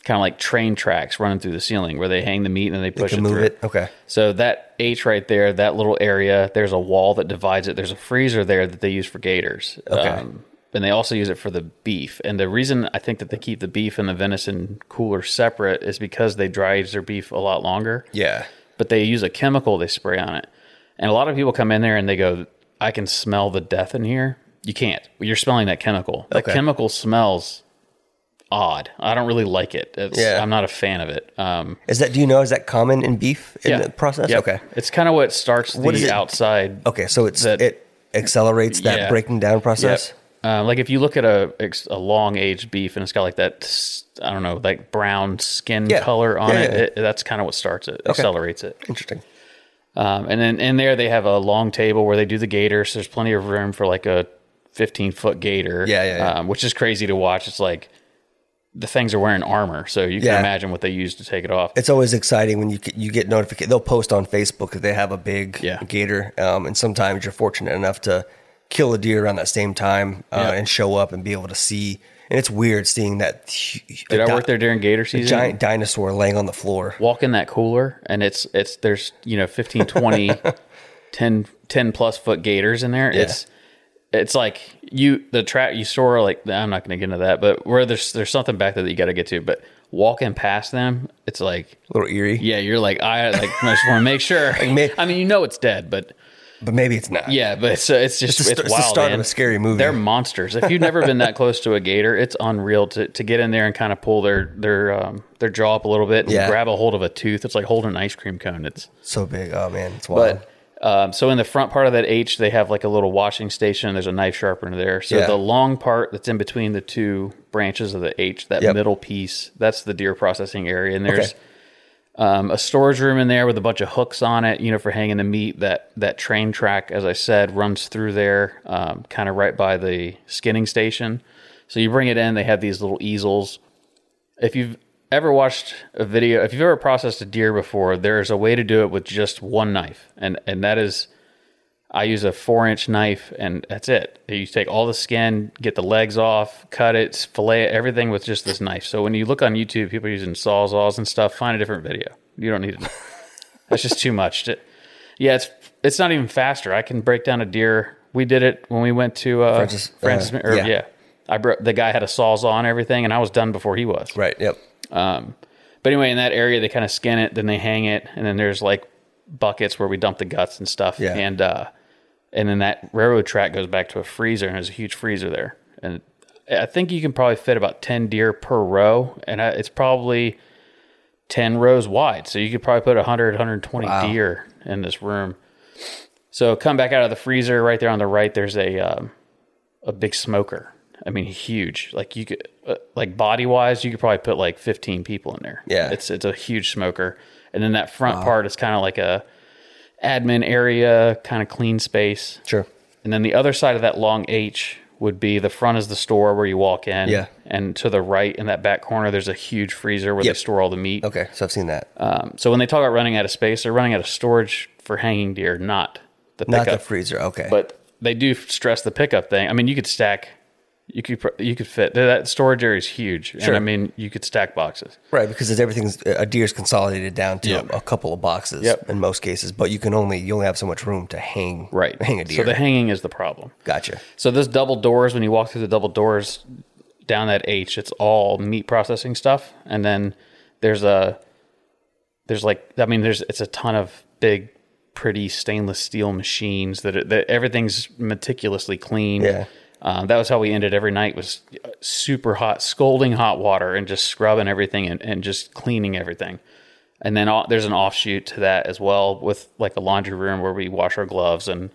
kind of like train tracks running through the ceiling where they hang the meat and then they push it move through. it. Okay. So that H right there, that little area, there's a wall that divides it. There's a freezer there that they use for gators. Okay. and they also use it for the beef. And the reason I think that they keep the beef and the venison cooler separate is because they dry age their beef a lot longer. Yeah. But they use a chemical they spray on it. And a lot of people come in there and they go, I can smell the death in here. You can't. You're smelling that chemical. That Okay. chemical smells odd. I don't really like it. It's, Yeah. I'm not a fan of it. Um, Is that? Do you know? Is that common in beef in the process? Yep. Okay. It's kind of what starts What the outside. Okay. So it's That- it accelerates that Yeah. breaking down process. Um, like if you look at a a long aged beef and it's got like that I don't know like brown skin Yeah. color on Yeah, it, yeah, it, that's kind of what starts it, accelerates it. Interesting. Um, and then in there they have a long table where they do the gator, so there's plenty of room for like a 15 foot gator. Yeah, yeah, yeah. Um, which is crazy to watch. It's like the things are wearing armor, so you can Yeah. imagine what they use to take it off. It's always exciting when you get- you get notification. They'll post on Facebook that they have a big Yeah. gator, um, and sometimes you're fortunate enough to kill a deer around that same time uh, and show up and be able to see. And it's weird seeing that. Did I di- work there during gator a season? giant dinosaur laying on the floor. walk in that cooler and it's it's there's you know 15 20 [laughs] 10 10 plus foot gators in there it's it's like you the trap you store like i'm not going to get into that but where there's there's something back there that you got to get to but walking past them it's like A little eerie, yeah you're like i like I just want to make sure [laughs] may- i mean you know it's dead but but maybe it's not. yeah but it's, it's just It's it's, the st- it's the wild start of a scary movie. they're monsters if you've never been that close to a gator it's unreal to, to get in there and kind of pull their their um, their jaw up a little bit and Yeah. grab a hold of a tooth it's like holding an ice cream cone it's so big. Oh man, it's wild. but um, so in the front part of that H, they have like a little washing station. There's a knife sharpener there. So Yeah. the long part that's in between the two branches of the H, that Yep. middle piece, that's the deer processing area. And there's Okay. um, a storage room in there with a bunch of hooks on it, you know, for hanging the meat. That that train track, as I said, runs through there, um, kind of right by the skinning station. So you bring it in. They have these little easels. If you've ever watched a video, if you've ever processed a deer before, there's a way to do it with just one knife, and and that is, I use a four inch knife, and that's it. You take all the skin, get the legs off, cut it, fillet it, everything with just this knife. So when you look on YouTube, people are using sawzalls and stuff. Find a different video. You don't need it. [laughs] That's just too much. To, yeah, it's it's not even faster. I can break down a deer. We did it when we went to uh, Francis- Francis. uh, or, yeah. yeah. I bro- the guy had a sawzall and everything, and I was done before he was. right. Yep. Um, but anyway, in that area, they kind of skin it, then they hang it, and then there's like buckets where we dump the guts and stuff. Yeah. And uh, and then that railroad track goes back to a freezer, and there's a huge freezer there. And I think you can probably fit about ten deer per row, and I, it's probably ten rows wide. So you could probably put 100, 120 Wow. deer in this room. So come back out of the freezer right there on the right. There's a um, a big smoker. I mean, huge. Like you could, uh, like body wise, you could probably put like 15 people in there. Yeah. it's it's a huge smoker. And then that front part is kind of like a admin area, kind of clean space. Sure. And then the other side of that long H would be the front is the store where you walk in. Yeah. And to the right in that back corner, there's a huge freezer where Yep. they store all the meat. Okay. So I've seen that. Um, so when they talk about running out of space, they're running out of storage for hanging deer, not the Not the freezer. Okay. but they do stress the pickup thing. I mean, you could stack, you could you could fit that storage area is huge, Sure. and I mean you could stack boxes. right, because it's everything's a deer's consolidated down to Yep. a, a couple of boxes Yep. in most cases, but you can only you only have so much room to hang Right. hang a deer. So the hanging is the problem. gotcha. So this double doors, when you walk through the double doors down that H, it's all meat processing stuff, and then there's a there's like I mean there's it's a ton of big, pretty stainless steel machines that, are, that everything's meticulously clean. Yeah. Um, that was how we ended every night was super hot, scalding hot water, and just scrubbing everything and, and just cleaning everything. And then all, there's an offshoot to that as well with like a laundry room where we wash our gloves and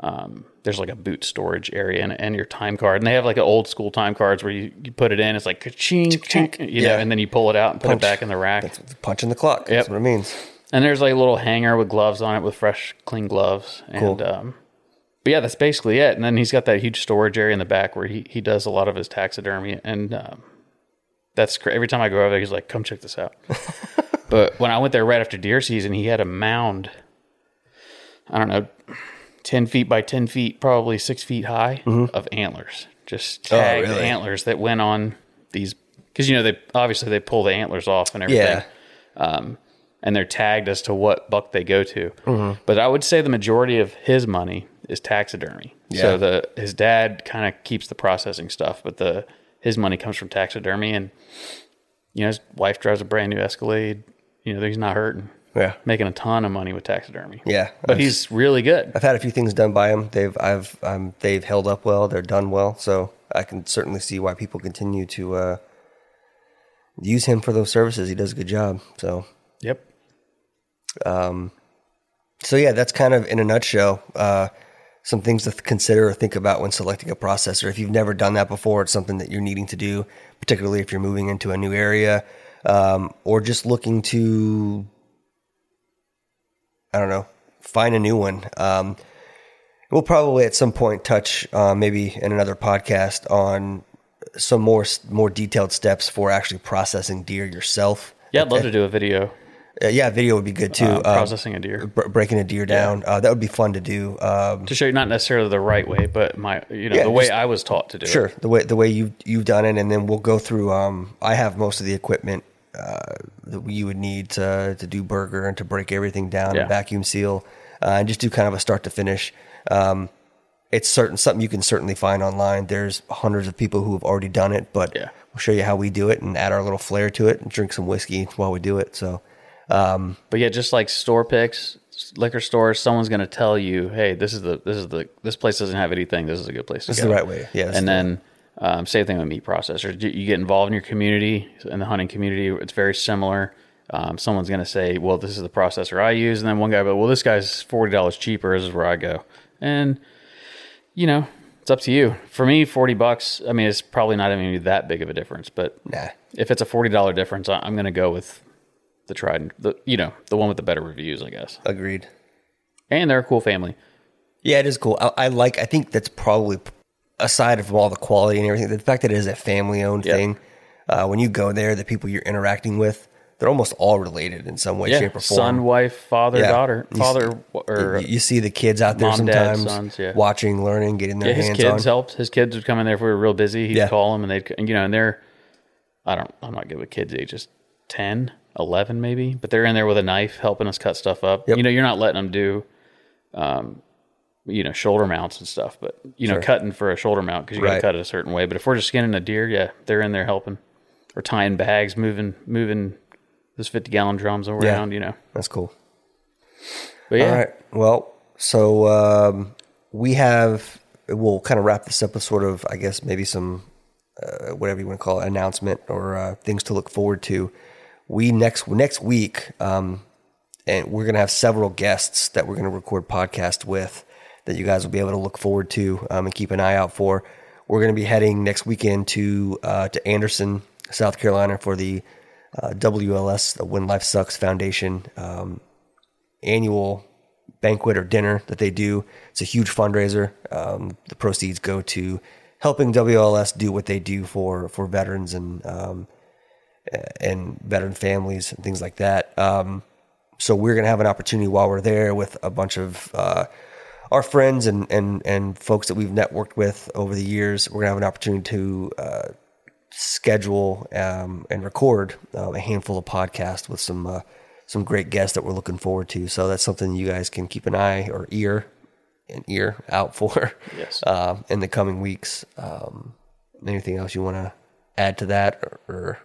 um, there's like a boot storage area and, and your time card. And they have like an old school time cards where you, you put it in, it's like ka-ching, chink, you know, and then you pull it out and put Punch. it back in the rack. That's punching the clock. Yep. That's what it means. And there's like a little hanger with gloves on it with fresh, clean gloves. And, Cool. um, but yeah, that's basically it. And then he's got that huge storage area in the back where he, he does a lot of his taxidermy. And um, that's cra- every time I go over there, he's like, come check this out. [laughs] but when I went there right after deer season, he had a mound, I don't know, 10 feet by 10 feet, probably six feet high of antlers, just tagged really? antlers that went on these. Because, you know, they obviously they pull the antlers off and everything Yeah. um, and they're tagged as to what buck they go to. Mm-hmm. But I would say the majority of his money is taxidermy. Yeah. So the his dad kind of keeps the processing stuff, but the his money comes from taxidermy, and you know his wife drives a brand new Escalade. You know he's not hurting, Yeah. making a ton of money with taxidermy. Yeah. but he's really good. I've had a few things done by him. They've I've um, they've held up well. They're done well. So I can certainly see why people continue to uh, use him for those services. He does a good job. So Yep. Um. so yeah, that's kind of in a nutshell. Uh, some things to th- consider or think about when selecting a processor. If you've never done that before, it's something that you're needing to do, particularly if you're moving into a new area um, or just looking to, I don't know, find a new one. Um, we'll probably at some point touch, uh, maybe in another podcast, on some more more detailed steps for actually processing deer yourself. Yeah, I'd love to do a video Uh, yeah, video would be good too. uh, Um, processing a deer br- breaking a deer down. Uh, that would be fun to do. Um, to show you not necessarily the right way, but my you know Yeah, the way just- I was taught to do it. sure, the way the way you you've done it, and then we'll go through. Um, I have most of the equipment uh, that you would need to to do burger and to break everything down Yeah. and vacuum seal, uh, and just do kind of a start to finish. Um, it's certain something you can certainly find online. There's hundreds of people who have already done it, but Yeah. we'll show you how we do it and add our little flair to it and drink some whiskey while we do it. So. Um, But yeah, just like store picks, liquor stores, someone's going to tell you, "Hey, this is the this is the this place doesn't have anything. This is a good place to This go." is the right way. Yeah, and the- then um, same thing with meat processors. You- You get involved in your community, in the hunting community. It's very similar. Um, someone's going to say, "Well, this is the processor I use," and then one guy, "But well, this guy's forty dollars cheaper. This is where I go." And you know, it's up to you. For me, forty bucks. I mean, it's probably not even that big of a difference, but nah. if it's a forty dollar difference, I'm going to go with the tried, and the you know the one with the better reviews, I guess. Agreed. And they're a cool family. Yeah, it is cool. I, I like. I think that's probably aside from all the quality and everything, the fact that it is a family-owned Yeah. thing. Uh, when you go there, the people you're interacting with, they're almost all related in some way, Yeah, shape, or form. son, wife, father, Yeah. daughter, You father, or you, you see the kids out there Mom, dad, sometimes sons, yeah. watching, learning, getting their yeah, his hands kids on. helped. His kids would come in there if we were real busy. He'd Yeah. call them, and they'd you know, and they're I don't I'm not good with kids ages 10, 11 maybe, but they're in there with a knife helping us cut stuff up. Yep. You know, you're not letting them do. Um, you know, shoulder mounts and stuff, but you know, Sure. cutting for a shoulder mount because you got to cut it a certain way. But if we're just skinning a deer, yeah, they're in there helping or tying bags, moving, moving those 50 gallon drums around, you know. That's cool. But yeah, All right. Well, so um, we have. We'll kind of wrap this up with sort of, I guess, maybe some uh, whatever you want to call it, announcement or uh, things to look forward to. We next next week um, and we're going to have several guests that we're going to record podcast with that you guys will be able to look forward to um, and keep an eye out for. We're going to be heading next weekend to uh, to Anderson, South Carolina, for the uh, WLS, the When Life Sucks Foundation um, annual banquet or dinner that they do. It's a huge fundraiser. Um, the proceeds go to helping WLS do what they do for for veterans and um, and veteran families and things like that. Um, so we're going to have an opportunity while we're there with a bunch of uh, our friends and, and, and folks that we've networked with over the years. We're going to have an opportunity to uh, schedule um, and record uh, a handful of podcasts with some uh, some great guests that we're looking forward to. So that's something you guys can keep an eye or ear an ear out [laughs] for Yes. uh, in the coming weeks. Um, anything else you want to add to that or, or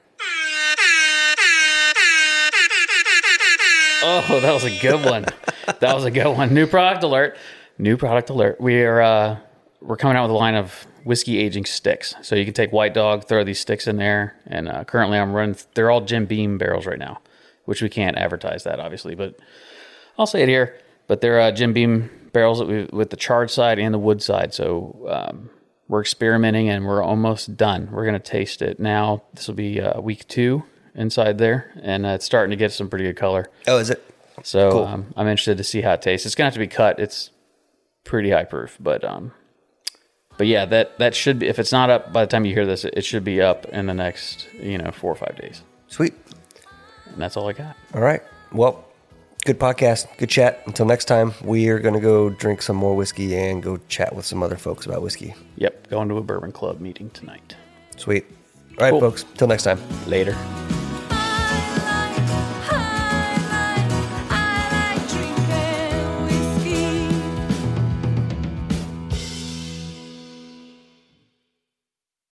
Oh, that was a good one. that was a good one. New product alert. New product alert. We are uh, we're coming out with a line of whiskey aging sticks. So you can take White Dog, throw these sticks in there, and uh, currently I'm running. They're all Jim Beam barrels right now, which we can't advertise that obviously, but I'll say it here. But they're uh, Jim Beam barrels that we, with the charred side and the wood side. So um, we're experimenting and we're almost done. We're gonna taste it now. This will be uh, week two inside there, and uh, it's starting to get some pretty good color. oh, is it? So Cool. um, I'm interested to see how it tastes. It's gonna have to be cut. It's pretty high proof, but um, but yeah, that that should be. If it's not up by the time you hear this, it should be up in the next you know four or five days. Sweet. And that's all I got. All right. Well, good podcast. Good chat. Until next time, we are going to go drink some more whiskey and go chat with some other folks about whiskey. Yep, going to a bourbon club meeting tonight. Sweet. All right, Cool. folks. Till next time. Later.